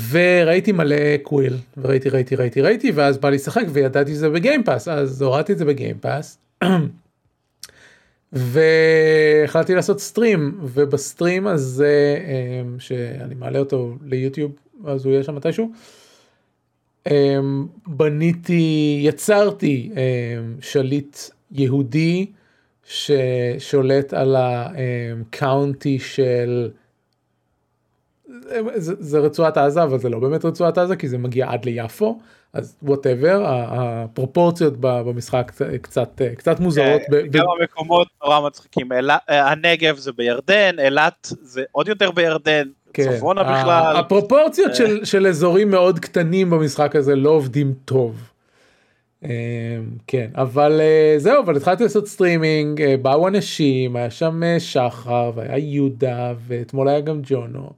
וראיתי מלא Quill וראיתי ראיתי ראיתי ראיתי ואז בא לי לשחק וידעתי שזה ב Game Pass אז הורדתי את זה ב Game Pass. והחלטתי לעשות סטרים ובסטרים הזה אמ, שאני מעלה אותו ליוטיוב אז הוא יהיה שם מתישהו. אמ, בניתי יצרתי אמ, שליט יהודי ששולט על הקאונטי של זה, זה רצועת עזה אבל זה לא באמת רצועת עזה כי זה מגיע עד ליפו אז whatever הפרופורציות במשחק קצת קצת, קצת מוזרות. ב- גם המקומות נורא מצחיקים, אה, הנגב זה בירדן, אילת זה עוד יותר בירדן, כן, צפונה ה- בכלל. הפרופורציות של, של אזורים מאוד קטנים במשחק הזה לא עובדים טוב. אה, כן אבל אה, זהו אבל התחלתי לעשות סטרימינג אה, באו אנשים היה שם אה, שחר והיה יהודה ואתמול היה גם ג'ונו.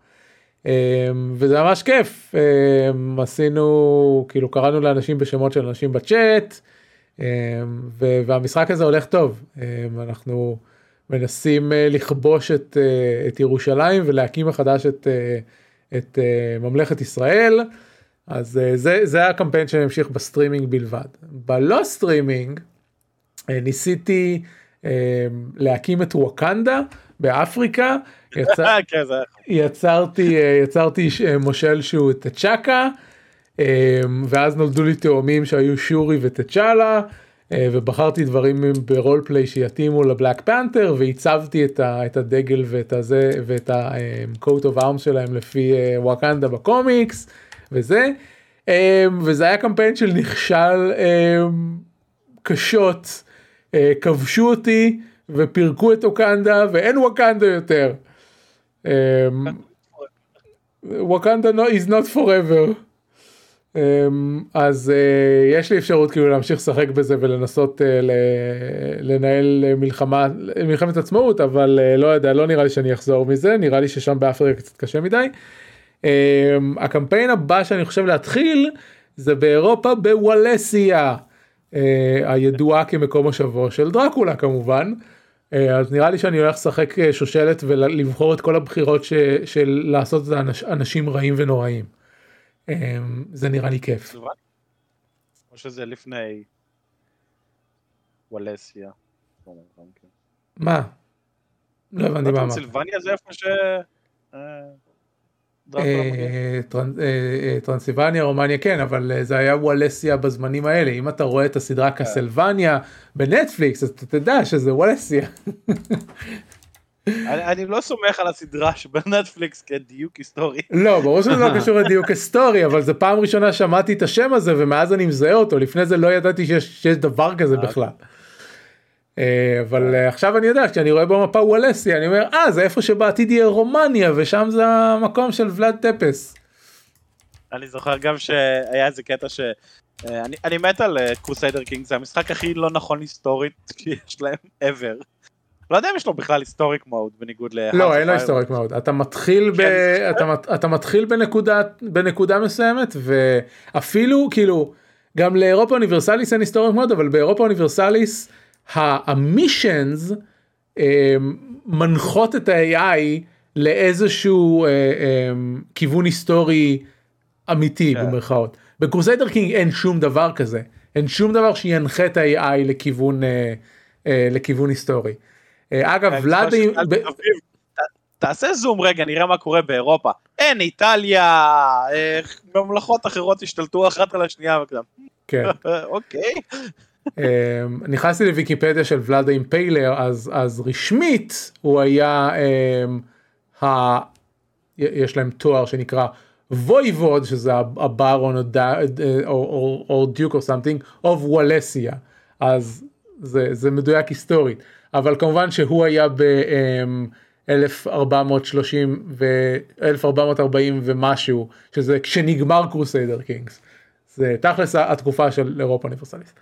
אה, וזה ממש כיף אה, עשינו כאילו קראנו לאנשים בשמות של אנשים בצ'אט ו- והמשחק הזה הולך טוב אנחנו מנסים אה, לכבוש את, אה, את ירושלים ולהקים מחדש את, אה, את ממלכת ישראל. אז זה זה הקמפיין שהמשיך בסטרימינג בלבד. בלא סטרימינג ניסיתי להקים את ווקנדה באפריקה. יצא, כן, יצרתי אה, יצרתי אה, מושל שהוא תצ'קה אה, ואז נולדו לי תאומים שהיו שורי ותצ'אלה אה, ובחרתי דברים ברול פליי שיתאימו לבלק פנתר והצבתי את, ה, את הדגל ואת הזה ואת ה-coat of arms שלהם לפי אה, וואקנדה בקומיקס וזה אה, וזה היה קמפיין של נכשל אה, קשות אה, כבשו אותי ופירקו את ווקנדה ואין ווקנדה יותר. אמ, ווקנדה no- is not forever. אמ, אז אה, יש לי אפשרות כאילו להמשיך לשחק בזה ולנסות ל- לנהל אה, מלחמה מלחמת עצמאות אבל אה, לא יודע לא נראה לי שאני אחזור מזה נראה לי ששם באפריקה קצת קשה מדי. אמ, הקמפיין הבא שאני חושב להתחיל זה באירופה בוולסיה הידועה כמקום מושבו של דרקולה כמובן. אה, אז נראה לי שאני הולך לשחק אה, שושלת ולבחור את כל הבחירות ש, של לעשות את אנשים רעים ונוראים. אה, זה נראה לי כיף. או שזה לפני וולסיה. מה? לא הבנתי מה אמרת. טרנסילבניה זה איפה ש... טרנסילבניה רומניה כן אבל אה, זה היה וולסיה בזמנים האלה אם אתה רואה את הסדרה קסלבניה בנטפליקס אז אתה תדע שזה וולסיה. אני לא סומך על הסדרה שבנטפליקס כדיוק היסטורי. לא ברור שזה לא קשור לדיוק היסטורי אבל זה פעם ראשונה שמעתי את השם הזה ומאז אני מזהה אותו לפני זה לא ידעתי שיש דבר כזה בכלל. אה, אבל אה, עכשיו אני יודע כשאני רואה במפה וולסיה אני אומר אה זה איפה שבעתיד יהיה רומניה ושם זה המקום של ולאד טפס. אני זוכר גם שהיה איזה קטע ש... אה, אני, אני מת על Crusader King, זה המשחק הכי לא נכון היסטורית שיש להם ever. לא יודע אם יש לו בכלל historic mode בניגוד ל... לא אין לו historic mode אתה מתחיל ב... כן, זה אתה, אתה מתחיל בנקודה בנקודה מסוימת ואפילו כאילו גם ל Europa Universalis אין historic mode אבל ב Europa Universalis ה missions מנחות את ה-AI לאיזשהו אה, אה, כיוון היסטורי אמיתי כן. במרכאות. ב Crusader King אין שום דבר כזה אין שום דבר שינחה את ה-AI לכיוון אה, אה, לכיוון היסטורי. אה, אגב אני ולאדי זוכר ששאלתי את אביב, "ת- תעשה זום רגע נראה מה קורה באירופה. אין איטליה, אה, ממלכות אחרות השתלטו אחת על השנייה. כן. אוקיי. אמ, נכנסתי לוויקיפדיה של Vlad the Impaler אז אז רשמית הוא היה אמ, ה... יש להם תואר שנקרא voivode שזה הברון או דה- או- או duke או something of Wallachia אז זה זה מדויק היסטורית אבל כמובן שהוא היה ב... אמ, 1430 ו-1440 ומשהו שזה כשנגמר Crusader Kings. זה תכלס התקופה של Europa Universalis.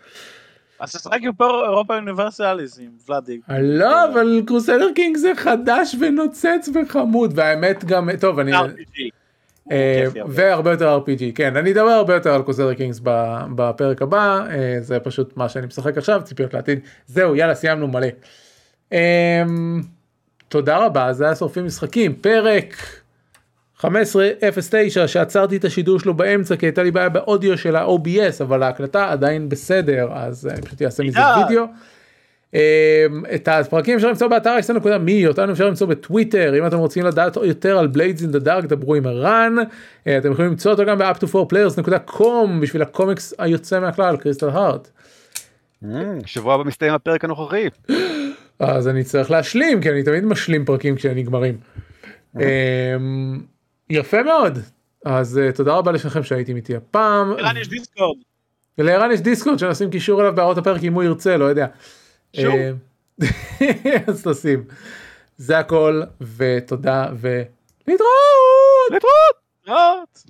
אז תשחק Europa Universalis עם ולאדי. לא אבל Crusader King זה חדש ונוצץ וחמוד והאמת גם טוב אני. אה. והרבה יותר RPG כן אני אדבר הרבה יותר על Crusader Kings בפרק הבא אה, זה פשוט מה שאני משחק עכשיו ציפיות לעתיד זהו יאללה סיימנו מלא. אמ, תודה רבה זה היה שורפים משחקים פרק 1509 שעצרתי את השידור שלו באמצע כי הייתה לי בעיה באודיו של ה-OBS אבל ההקלטה עדיין בסדר אז אני פשוט אעשה מזה. וידאו. אמ, את הפרקים אפשר למצוא באתר x.me אותנו אפשר למצוא בטוויטר אם אתם רוצים לדעת יותר על Blades in the Dark דברו עם ערן אה, אתם יכולים למצוא אותו גם ב-up2 4players.com בשביל הקומיקס היוצא מהכלל Crystal Heart. שבוע הבא מסתיים הפרק הנוכחי. אז אני צריך להשלים כי אני תמיד משלים פרקים כשהם נגמרים. יפה מאוד אז אה, תודה רבה לשניכם שהייתם איתי הפעם. ערן יש דיסקורד. לערן יש דיסקורד שנשים קישור אליו בהערות הפרק אם הוא ירצה לא יודע. שוב. אה, אז תשים. זה הכל ותודה ולהתראות. להתראות! להתראות.